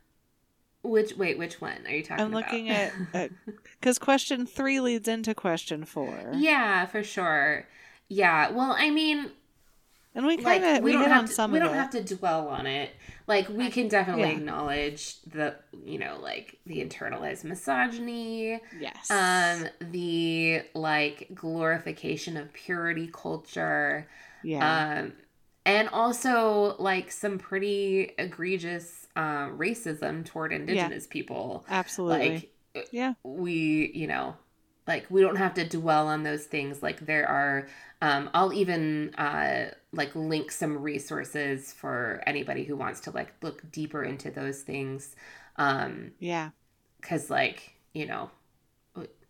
which wait which one are you talking about? I'm about looking at cuz question 3 leads into question 4. yeah for sure yeah well i mean And we kind of we, we, don't hit have on to, some we don't have to dwell on it like we can definitely Yeah. acknowledge the you know like the internalized misogyny yes. um the like glorification of purity culture yeah. um and also like some pretty egregious uh, racism toward indigenous people Absolutely. like yeah. we you know like we don't have to dwell on those things like there are um i'll even uh like link some resources for anybody who wants to like look deeper into those things um Yeah. because like you know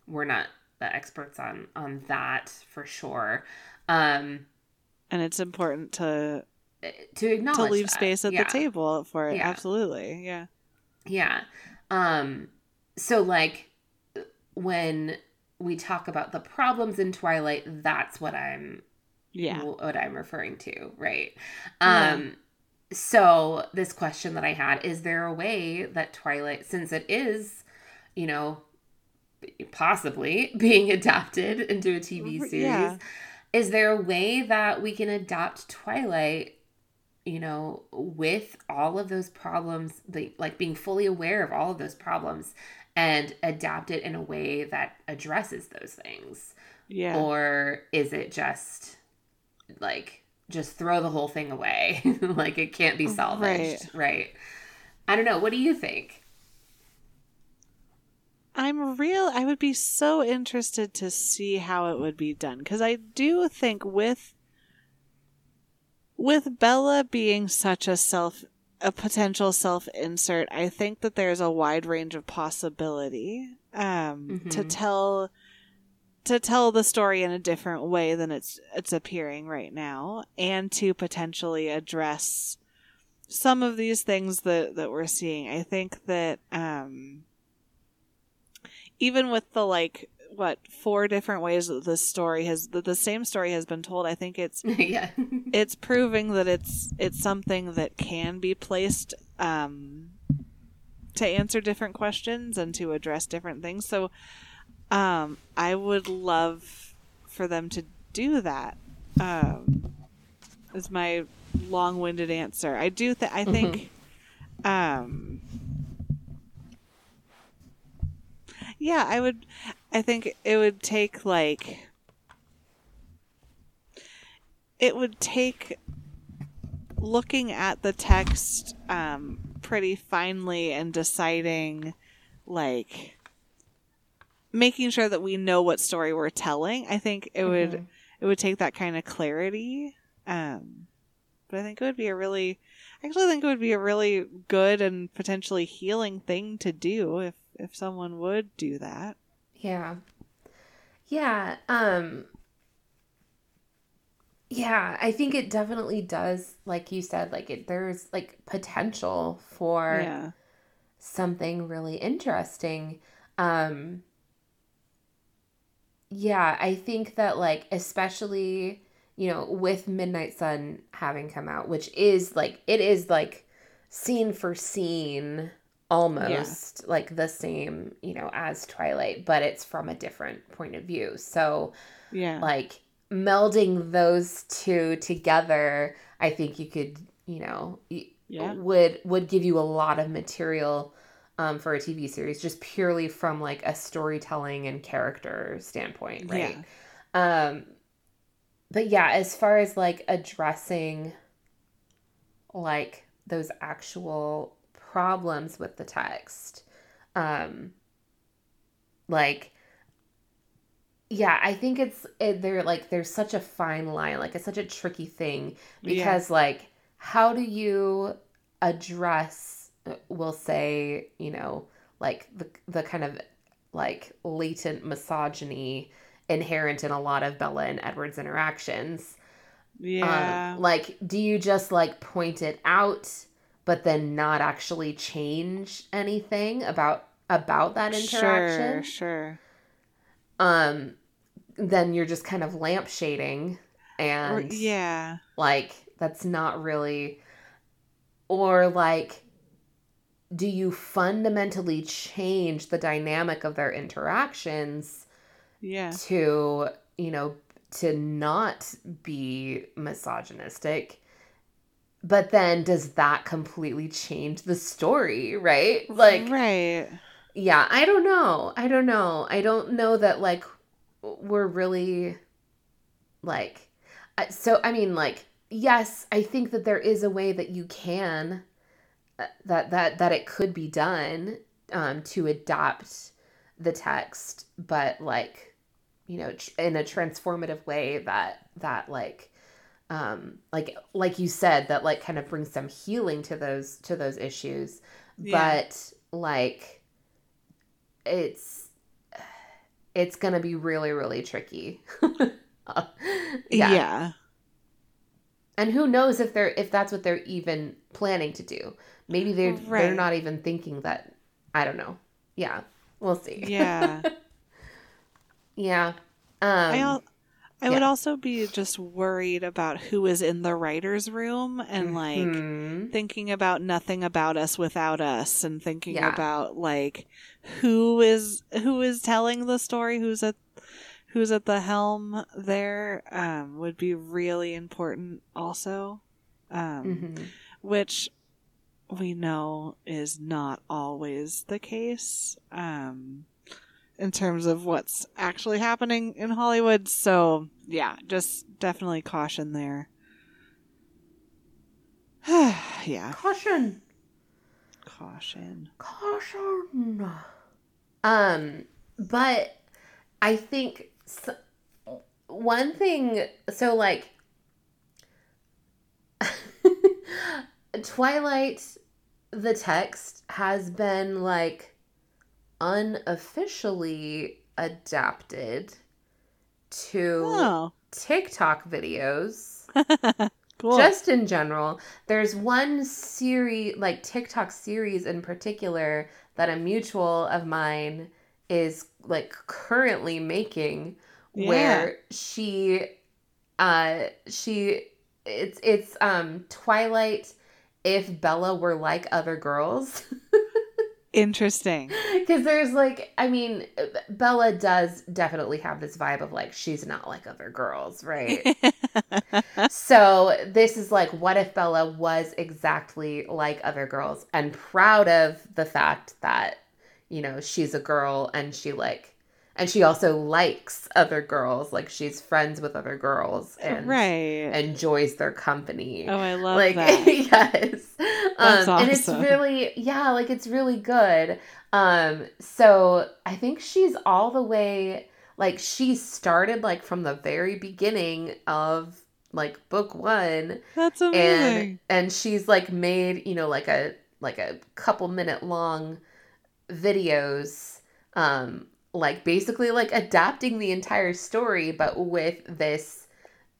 we're not the experts on on that for sure um And it's important to to acknowledge to leave that. space at Yeah. the table for it. Yeah. Absolutely. Yeah. Yeah. Um so like when we talk about the problems in Twilight, that's what I'm Yeah. what I'm referring to, right? Yeah. Um so this question that I had, is there a way that Twilight since it is, you know, possibly being adapted into a TV series, yeah. is there a way that we can adapt Twilight you know, with all of those problems, like being fully aware of all of those problems and adapt it in a way that addresses those things? Yeah. Or is it just like, just throw the whole thing away? like it can't be salvaged, right. I don't know. What do you think? I'm real I would be so interested to see how it would be done cuz I do think with with Bella being such a self a potential self insert, I think that there's a wide range of possibility um, to Mhm. tell to tell the story in a different way than it's it's appearing right now, and to potentially address some of these things that that we're seeing. I think that um, even with the like what four different ways that this story has that the same story has been told, I think it's yeah. it's proving that it's it's something that can be placed um, to answer different questions and to address different things. So um, I would love for them to do that. Um, is my long-winded answer. I do. Th- I think. Um, yeah, I would. I think it would take like it would take looking at the text um, pretty finely and deciding like making sure that we know what story we're telling. I think it would Mhm. it would take that kind of clarity. Um, but i think it would be a really I actually think it would be a really good and potentially healing thing to do if if someone would do that Yeah. Yeah. Um Yeah, I think it definitely does like you said like it there's like potential for yeah something really interesting. Um Yeah, I think that like especially, you know, with Midnight Sun having come out, which is like it is like scene for scene almost like the same, you know, as Twilight, but it's from a different point of view. So, yeah like melding those two together, I think you could, you know, Yeah. would would give you a lot of material um, for a TV series, just purely from like a storytelling and character standpoint, right? Um, but yeah, as far as like addressing like those actual problems with the text, um, like yeah, I think it's it, they're like there's such a fine line, like it's such a tricky thing Yeah. because like how do you address uh, we'll say you know like the the kind of like latent misogyny inherent in a lot of Bella and Edward's interactions? Yeah. um, like do you just like point it out but then not actually change anything about about that interaction. Sure sure. Um then you're just kind of lampshading Or- and yeah. like that's not really or like do you fundamentally change the dynamic of their interactions yeah. to you know to not be misogynistic but then does that completely change the story right? Like right. yeah i don't know. I don't know. I don't know that like we're really like so i mean like yes i think that there is a way that you can uh, that that that it could be done um to adapt the text but like you know in a transformative way that that like um like like you said that like kind of brings some healing to those to those issues. Yeah. but like it's it's gonna be really really tricky. Yeah. yeah. And who knows if they're if that's what they're even planning to do. Maybe they're they're not even thinking that i don't know. Yeah. We'll see. Yeah. Yeah. Um I al- I would also be just worried about who is in the writer's room and like mhm. thinking about nothing about us without us and thinking Yeah. about like who is who is telling the story who's at who's at the helm there um would be really important also um Mhm. which we know is not always the case um in terms of what's actually happening in Hollywood. So yeah just definitely caution there. Yeah. Caution. Caution. Caution. Um but i think s one thing so like Twilight, the text has been like unofficially adapted to Oh. TikTok videos. cool. Just in general, there's one series, like TikTok series in particular, that a mutual of mine is like currently making, Yeah. where she, uh, she, it's it's um Twilight if Bella were like other girls. Interesting. Because there's like, I mean, Bella does definitely have this vibe of like, she's not like other girls, right? so this is like, what if Bella was exactly like other girls and proud of the fact that, you know, she's a girl and she like, and she also likes other girls, like she's friends with other girls and right. enjoys their company oh, I love like that. yes That's um and it's really yeah like it's really good um so i think she's all the way like she started like from the very beginning of like book one That's and amazing. and she's like made you know like a like a couple minute long videos um like basically like adapting the entire story but with this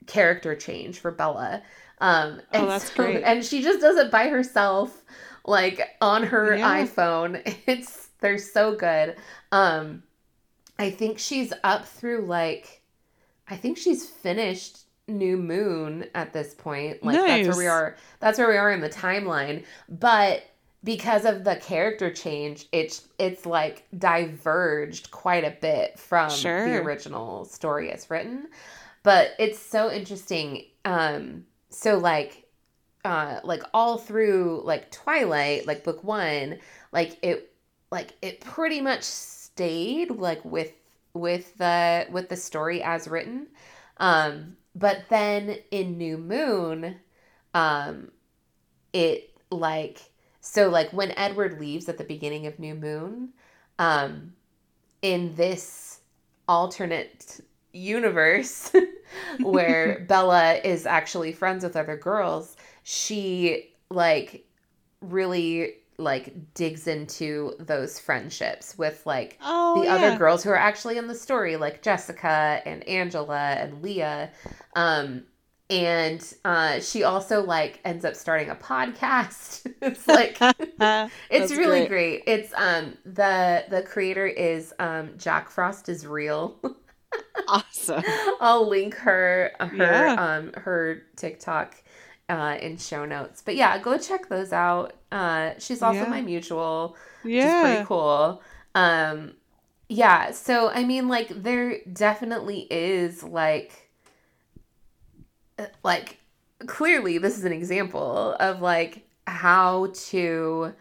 character change for Bella um Oh, and that's great. and she just does it by herself like on her Yeah. iPhone it's they're so good um I think she's up through like I think she's finished New Moon at this point. Like that's where we are that's where we are in the timeline. But because of the character change, it's it's like diverged quite a bit from the original story as written. But it's so interesting. Um so like uh like all through like Twilight, like book 1, like it like it pretty much stayed like with with the with the story as written um but then in new moon um it like so like when edward leaves at the beginning of new moon um in this alternate universe where bella is actually friends with other girls she like really like digs into those friendships with like Oh, the yeah. other girls who are actually in the story, like Jessica and Angela and Leah. Um, and uh, she also like ends up starting a podcast. it's like it's really great. great. It's um the the creator is um Jack Frost is real. awesome. I'll link her her Yeah. um her TikTok uh in show notes. But yeah, go check those out. Uh she's also Yeah. my mutual which Yeah. pretty cool. Um, yeah, so I mean, like, there definitely is like, like, clearly this is an example of like how to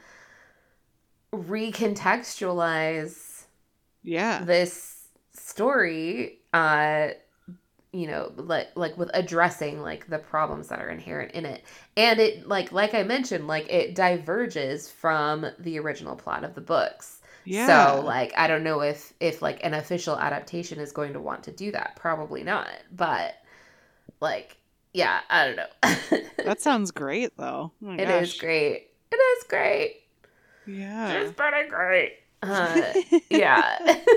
recontextualize Yeah. this story uh you know like like with addressing like the problems that are inherent in it and it like like i mentioned like it diverges from the original plot of the books Yeah. so like i don't know if if like an official adaptation is going to want to do that probably not but like yeah i don't know that sounds great, though. Oh my It is gosh. great it is great Yeah. it's pretty great uh yeah.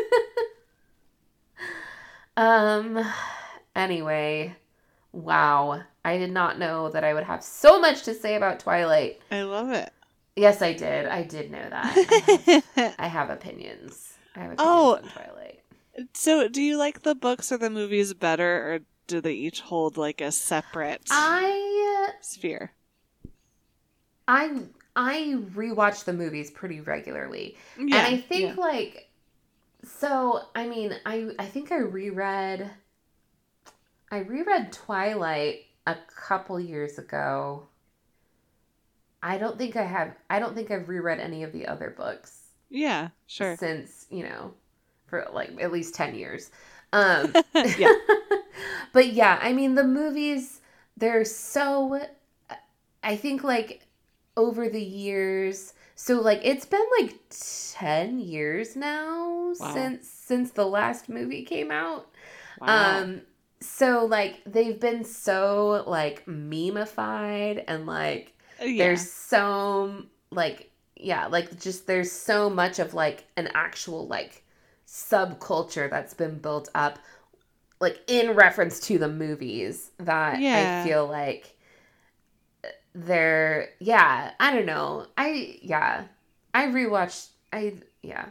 um anyway, wow. I did not know that I would have so much to say about Twilight. I love it. Yes, I did. I did know that. I have, I have opinions. I have opinions Oh. on Twilight. so, do you like the books or the movies better, or do they each hold like a separate I sphere? I I rewatch the movies pretty regularly. Yeah. and I think yeah. like so I mean I I think I reread I reread Twilight a couple years ago. I don't think I have I don't think I've reread any of the other books Yeah, sure. since, you know, for like at least 10 years. Um Yeah. but yeah, I mean the movies they're so I think like over the years so like it's been like 10 years now Wow. since since the last movie came out. Wow. Um so like they've been so like memeified and like Yeah. there's so like yeah like just there's so much of like an actual like subculture that's been built up like in reference to the movies that Yeah. i feel like they're yeah i don't know. I yeah. I rewatched i yeah.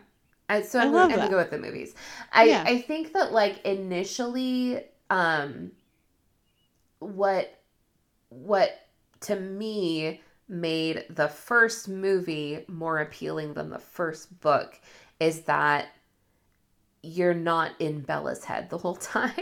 I, so I i'm, gonna, I'm gonna go with the movies. I Yeah. i think that like initially um what what to me made the first movie more appealing than the first book is that you're not in Bella's head the whole time.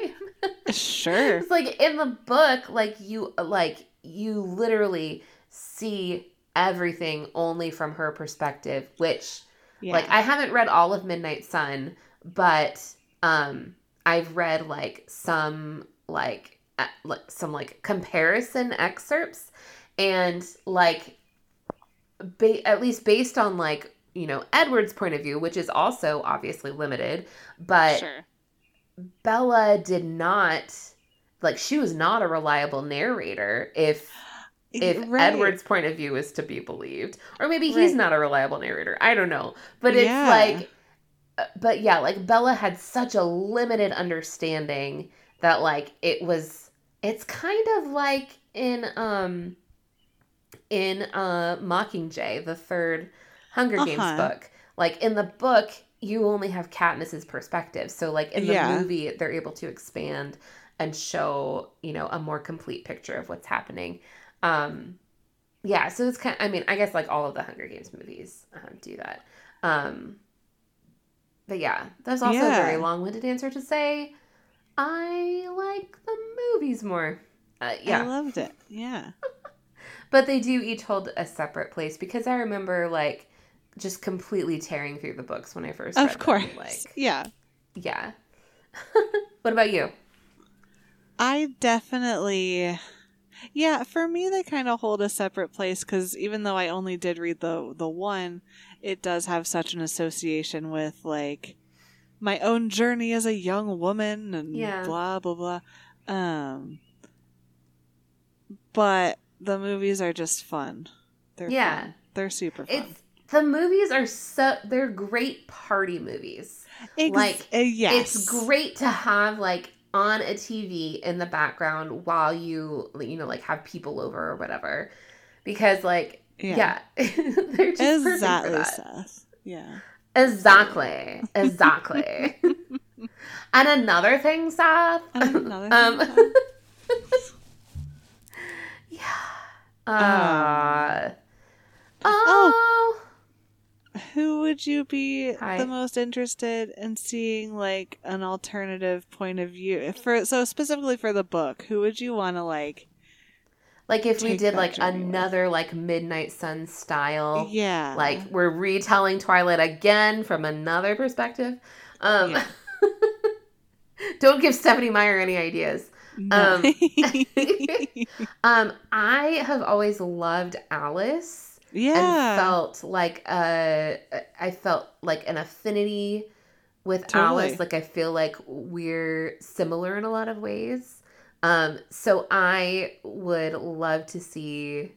Sure. it's like in the book like you like you literally see everything only from her perspective, which Yeah. like I haven't read all of Midnight Sun, but um I've read like some like uh, like some like comparison excerpts and like ba- at least based on like you know Edward's point of view, which is also obviously limited, but sure. Bella did not like she was not a reliable narrator if if Right. Edward's point of view is to be believed. Or maybe he's Right. not a reliable narrator. I don't know. But it's Yeah. like uh, but yeah, like Bella had such a limited understanding that like it was it's kind of like in um in uh Mockingjay, the third Hunger Games Uh-huh. book. Like in the book, you only have Katniss's perspective. So like in the Yeah. movie, they're able to expand and show, you know, a more complete picture of what's happening. Um yeah, so it's kind I mean, I guess like all of the Hunger Games movies um, do that. Um but yeah, that's also a very long-winded answer to say I like the movies more. Uh, yeah. I loved it. Yeah. But they do each hold a separate place because I remember like just completely tearing through the books when I first read Of course. them. Like, yeah. yeah. what about you? I definitely Yeah, for me they kind of hold a separate place cuz even though I only did read the the one, it does have such an association with like my own journey as a young woman and Yeah. blah blah blah. Um but the movies are just fun. They're Yeah. fun. They're super fun. It's the movies are so they're great party movies. Ex- like, uh, yes. It's great to have like on a TV in the background while you you know like have people over or whatever. Because like yeah, they're just perfect for Exactly, that. Seth. Yeah. Exactly. Exactly. and another thing, Seth. Another um, thing, yeah. Uh, Oh. oh. Who would you be Hi. the most interested in seeing like an alternative point of view for so specifically for the book? Who would you want to like? Like if we did like journey with. another like Midnight Sun style. Yeah, Like we're retelling Twilight again from another perspective. Um Yeah. Don't give Stephenie Meyer any ideas. No. Um I have always loved Alice. And felt like uh I felt like an affinity with Totally. Alice. Like I feel like we're similar in a lot of ways. Um, so I would love to see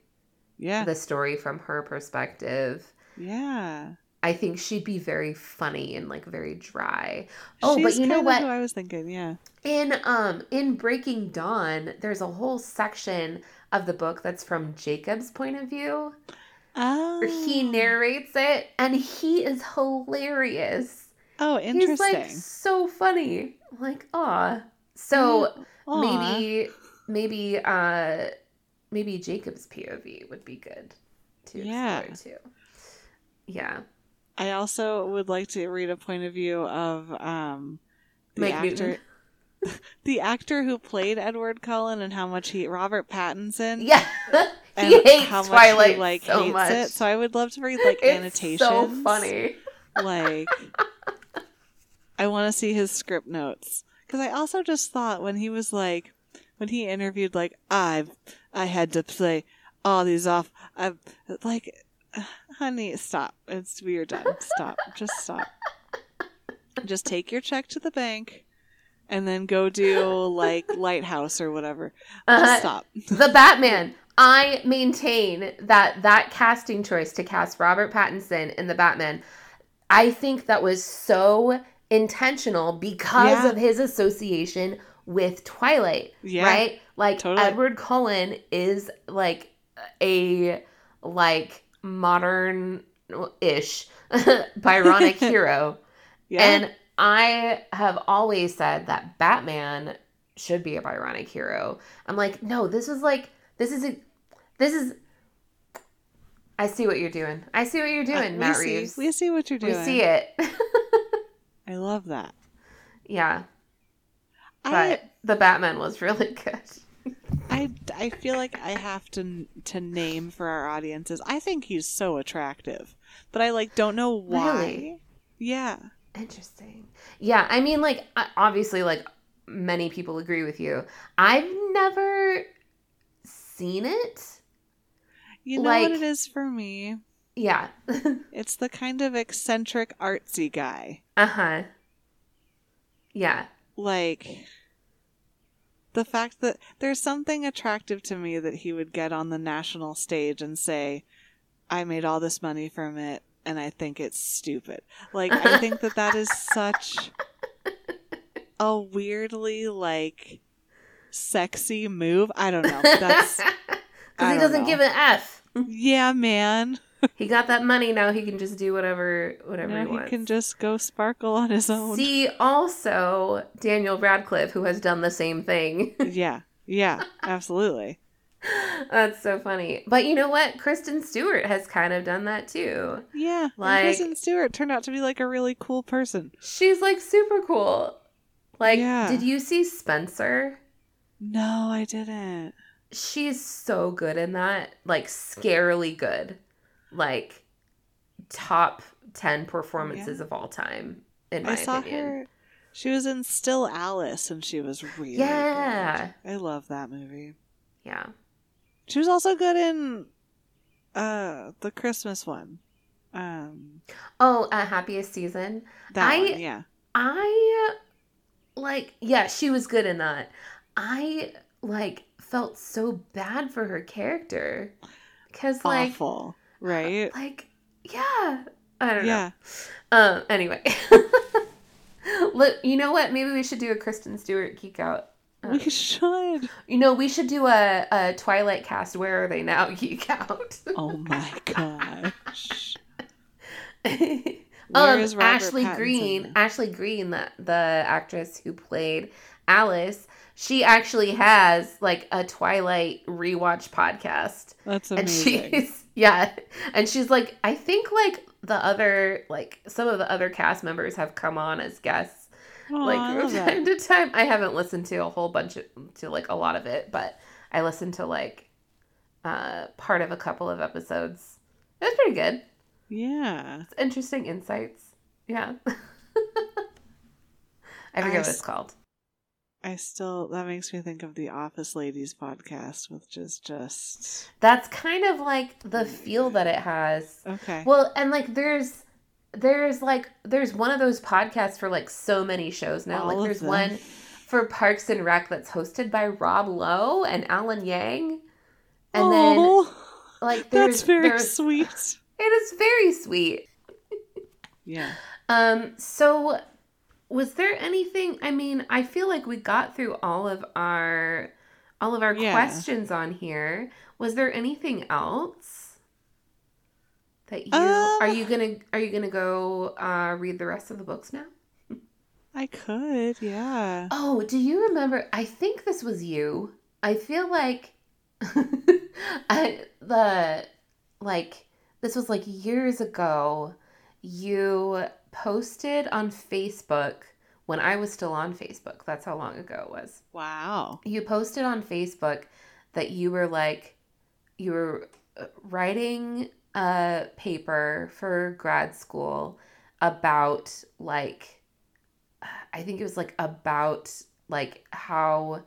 yeah, the story from her perspective. yeah. I think she'd be very funny and like very dry. Oh, but you know what? I was thinking, yeah. In um in Breaking Dawn, there's a whole section of the book that's from Jacob's point of view. Oh, he narrates it and he is hilarious. Oh, interesting. He's like so funny. Like, aw. So Aw. maybe maybe uh maybe Jacob's POV would be good to Yeah. explore too. Yeah. I also would like to read a point of view of um the Mike actor Newton. the actor who played Edward Cullen and how much he Robert Pattinson Yeah. and he hates how much Twilight he like so hates much. it. So I would love to read like it's annotations. so funny. Like I want to see his script notes because I also just thought when he was like when he interviewed like I've I had to play all these off. I like honey stop. It's we're done. Stop. Just stop. Just take your check to the bank and then go do like Lighthouse or whatever. Just Uh, stop. the Batman. I maintain that that casting choice to cast Robert Pattinson in the Batman, I think that was so intentional because Yeah. of his association with Twilight, Yeah, right? Like totally. Edward Cullen is like a like modern ish Byronic hero. Yeah. And I have always said that Batman should be a Byronic hero. I'm like, no, this is like, this is a, this is. I see what you're doing. I see what you're Uh, doing, we Matt see, Reeves. We see what you're doing. We see it. I love that. yeah, I, but the Batman was really good. I, I feel like I have to to name for our audiences. I think he's so attractive, but I like don't know why. Really? Yeah. Interesting. Yeah, I mean, like, obviously, like, many people agree with you. I've never seen it. You know Like- what it is for me? Yeah. It's the kind of eccentric artsy guy. uh huh. Yeah. Like the fact that there's something attractive to me that he would get on the national stage and say, I made all this money from it and I think it's stupid. Like, I think that that is such a weirdly, like, sexy move. I don't know. That's, Because he doesn't know. give an F. yeah, man. He got that money now. He can just do whatever whatever Now he he wants. can just go sparkle on his own. See, also Daniel Radcliffe, who has done the same thing. Yeah, yeah, absolutely. That's so funny. But you know what? Kristen Stewart has kind of done that too. Yeah, Like- Kristen Stewart turned out to be like a really cool person. She's like super cool. Like, Yeah. did you see Spencer? No, I didn't. She's so good in that. Like, scarily good. Like, top 10 performances of all time, in my I saw opinion. her. She was in Still Alice, and she was really Yeah. good. I love that movie. Yeah. She was also good in uh the Christmas one. Um, Oh, uh, Happiest Season. that I- one, yeah. I like yeah, she was good in that. I like felt so bad for her character cuz like Awful, right? like yeah, I don't know. Um anyway. Look, you know what? Maybe we should do a Kristen Stewart geek out. We should. you know, we should do a, a Twilight cast. Where are they now? Geek out. Oh my gosh. um, Ashley Pattinson? Greene, Ashley Greene, the the actress who played Alice, she actually has like a Twilight rewatch podcast, That's and amazing. she's yeah, and she's like, I think like the other like some of the other cast members have come on as guests Aw, like from love that. time to time. I haven't listened to a whole bunch of to like a lot of it, but I listened to like uh part of a couple of episodes. It was pretty good. Yeah. It's interesting insights. Yeah. I forget I what it's called. I still that makes me think of the Office Ladies podcast, which is just That's kind of like the feel that it has. okay. Well, and like there's there's like there's one of those podcasts for like so many shows now. All like there's one for Parks and Rec that's hosted by Rob Lowe and Alan Yang. And then Oh, like there's that's very there's sweet. it is very sweet. Yeah. Um, so was there anything I mean, I feel like we got through all of our all of our Yeah. questions on here. Was there anything else that you Uh, are you gonna are you gonna go uh read the rest of the books now? I could, yeah. Oh, do you remember I think this was you. I feel like I the like this was like years ago. You posted on Facebook when I was still on Facebook. That's how long ago it was. Wow. You posted on Facebook that you were like you were uh, writing a paper for grad school about like I think it was like about like how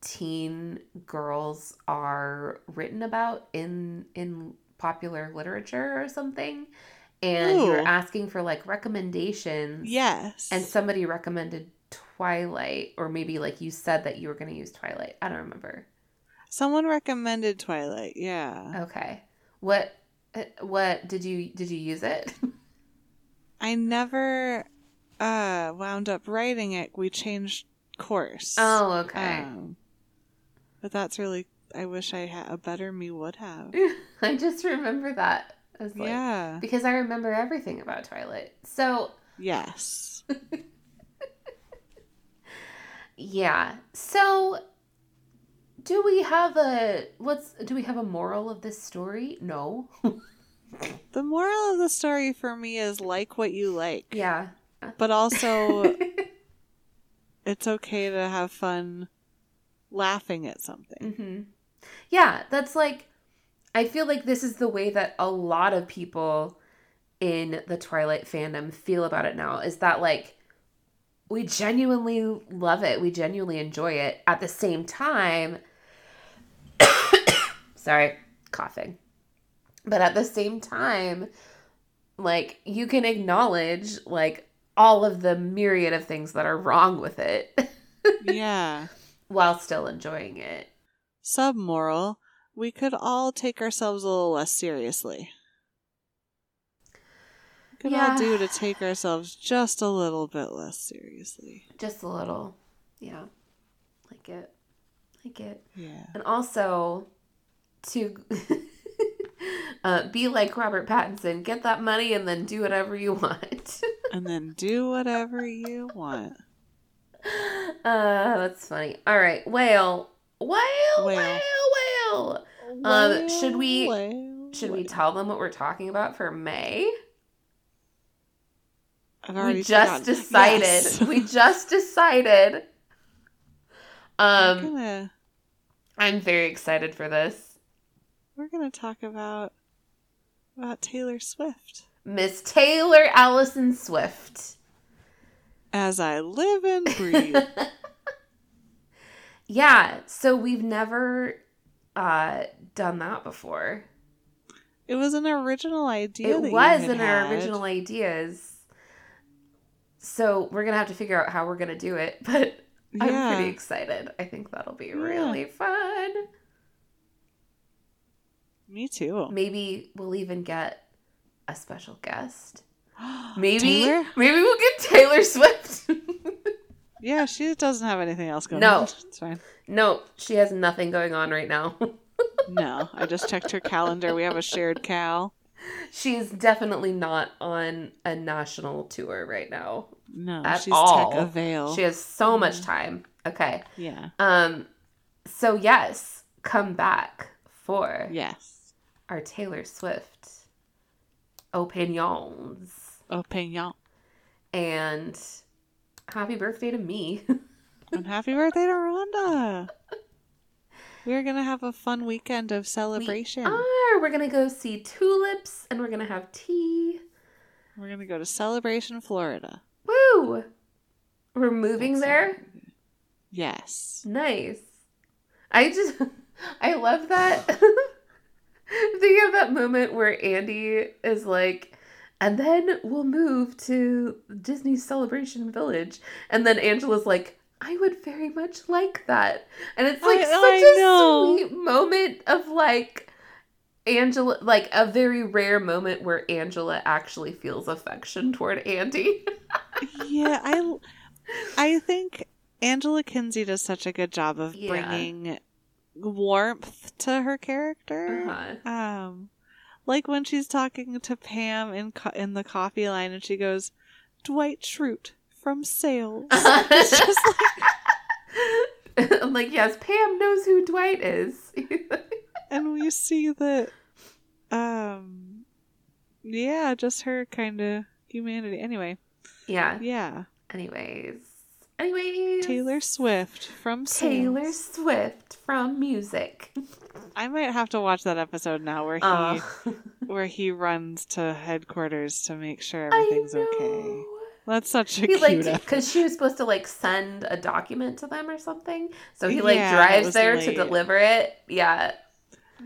teen girls are written about in in popular literature or something and you were asking for like recommendations Yes. and somebody recommended twilight or maybe like you said that you were going to use twilight i don't remember Someone recommended Twilight. Yeah. Okay. What uh, what did you did you use it? I never uh wound up writing it. We changed course. Oh, okay. Um, but that's really I wish I had a better me would have. I just remember that. As like, yeah. Because I remember everything about Twilight. So, Yes. yeah. So do we have a what's do we have a moral of this story? No. The moral of the story for me is like what you like. yeah. But also it's okay to have fun laughing at something. hmm Yeah, that's like, I feel like this is the way that a lot of people in the Twilight fandom feel about it now is that, like, we genuinely love it. We genuinely enjoy it. At the same time, sorry, coughing. But at the same time, like, you can acknowledge, like, all of the myriad of things that are wrong with it yeah. while still enjoying it. Submoral, we could all take ourselves a little less seriously. We could Yeah. all do to take ourselves just a little bit less seriously. Just a little. Yeah. Like it. Like it. Yeah. And also to uh, be like Robert Pattinson, get that money and then do whatever you want. And then do whatever you want. uh, that's funny. All right. Whale. Whale. Whale. Whale. Whale. Um, should we- Should we tell them what we're talking about for May? We just forgotten. decided. Yes. We just decided. Um, gonna I'm very excited for this. we're gonna talk about about Taylor Swift. Miss Taylor Allison Swift. As I live and breathe. yeah, so we've never uh done that before. it was an original idea. it was had in our had. original ideas. So we're gonna have to figure out how we're gonna do it, but I'm pretty excited. I think that'll be Yeah. really fun. Me too. Maybe we'll even get a special guest. Maybe Taylor? maybe we'll get Taylor Swift. Yeah, she doesn't have anything else going No. on. It's fine. no, she has nothing going on right now. No, I just checked her calendar. We have a shared cal. She's definitely not on a national tour right now. No, At she's all. tech avail. She has so much time. Okay. yeah. Um so yes, come back for Yes. our Taylor Swift opinions. Opinion. And happy birthday to me. And happy birthday to Rhonda. We're gonna have a fun weekend of celebration. We are. We're gonna go see tulips and we're gonna have tea. We're gonna go to Celebration, Florida. Woo! We're moving That's there. exciting. Yes. Nice. I just I love that. Think of that moment where Andy is like, and then we'll move to Disney's Celebration Village. And then Angela's like, I would very much like that. And it's like I- such I a know. sweet moment of like Angela like a very rare moment where Angela actually feels affection toward Andy. yeah, I I think Angela Kinsey does such a good job of Yeah. bringing warmth to her character. Uh-huh. Um, like when she's talking to Pam in co- in the coffee line, and she goes, "Dwight Schrute from Sales." it's just like, I'm like, yes, Pam knows who Dwight is. and we see that, um, yeah, just her kind of humanity. Anyway, yeah. yeah, Anyways. Anyways. Taylor Swift from Sales. Taylor Swift from music. I might have to watch that episode now where he Uh, where he runs to headquarters to make sure everything's okay. That's such a He cute like because she was supposed to like send a document to them or something, so he like Yeah, drives there to deliver it. Yeah,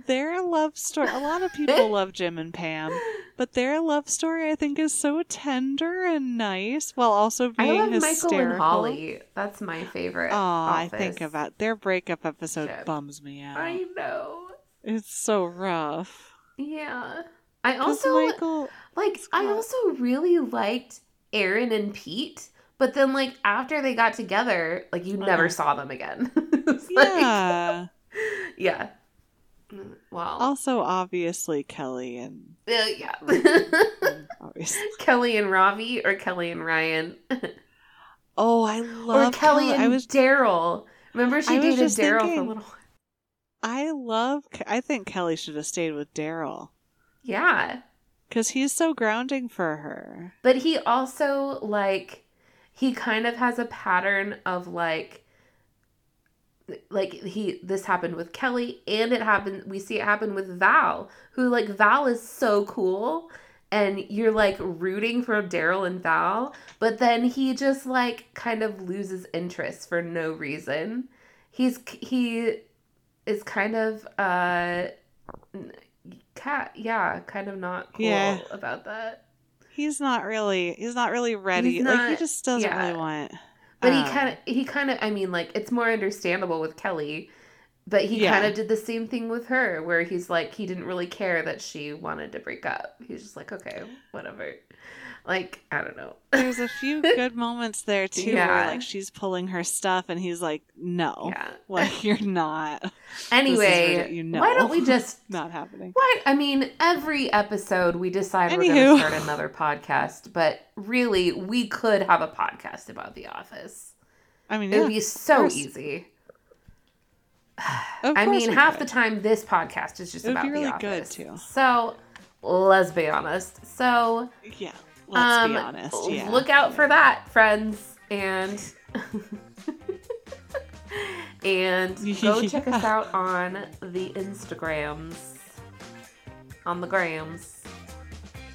Their love story. A lot of people love Jim and Pam. But their love story, I think, is so tender and nice, while also being I love hysterical. Michael and Holly. That's my favorite. Oh, I think about their breakup episode Ship. bums me out. I know. It's so rough. Yeah. i also Michael, like. I also really liked Erin and Pete, but then like after they got together, like you never Uh-huh. saw them again. It's like- yeah. Wow. also, obviously, Kelly and Uh, yeah. obviously. Kelly and Ravi or Kelly and Ryan Oh, I or love Kelly and I was Darryl. Remember she I dated Darryl for a little. I love. I think Kelly should have stayed with Darryl Yeah. because he's so grounding for her. But he also like he kind of has a pattern of like like he this happened with Kelly and it happened we see it happen with Val who like Val is so cool and you're like rooting for Darryl and Val but then he just like kind of loses interest for no reason. He's he is kind of uh cat yeah, kind of not cool Yeah. about that. He's not really. He's not really ready. He's like he just doesn't yeah. really want. But he um, kind of, he kind of, I mean, like, it's more understandable with Kelly, but he Yeah. kind of did the same thing with her, where he's like, he didn't really care that she wanted to break up. He's just like, okay, whatever. Like, I don't know. There's a few good moments there too, Yeah. where like she's pulling her stuff, and he's like, "No, Yeah. like you're not. Anyway. You why don't we just, Not happening." why, I mean, every episode we decide we're going to start another podcast, but really, we could have a podcast about The Office. I mean, It yeah, would be so easy. I mean, half could. the time this podcast is just about be really the good, office. too. So let's be honest. So Yeah, let's um, be honest. Yeah, look out for that, friends, and and go check us out on the Instagrams, on the grams,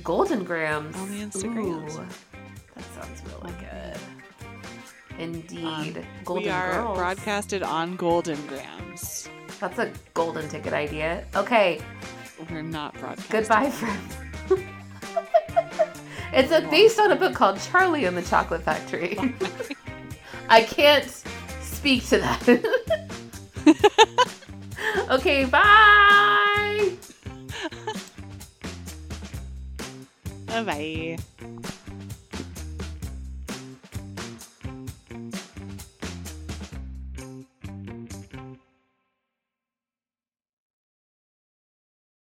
golden grams, On the Instagrams. Ooh, that sounds really good. Indeed, Um, golden we are girls. broadcasted on Golden Grams. That's a golden ticket idea. Okay, We're not broadcasting. goodbye, friends. It's a, based on a book called Charlie and the Chocolate Factory. I can't speak to that. okay, bye. Bye bye.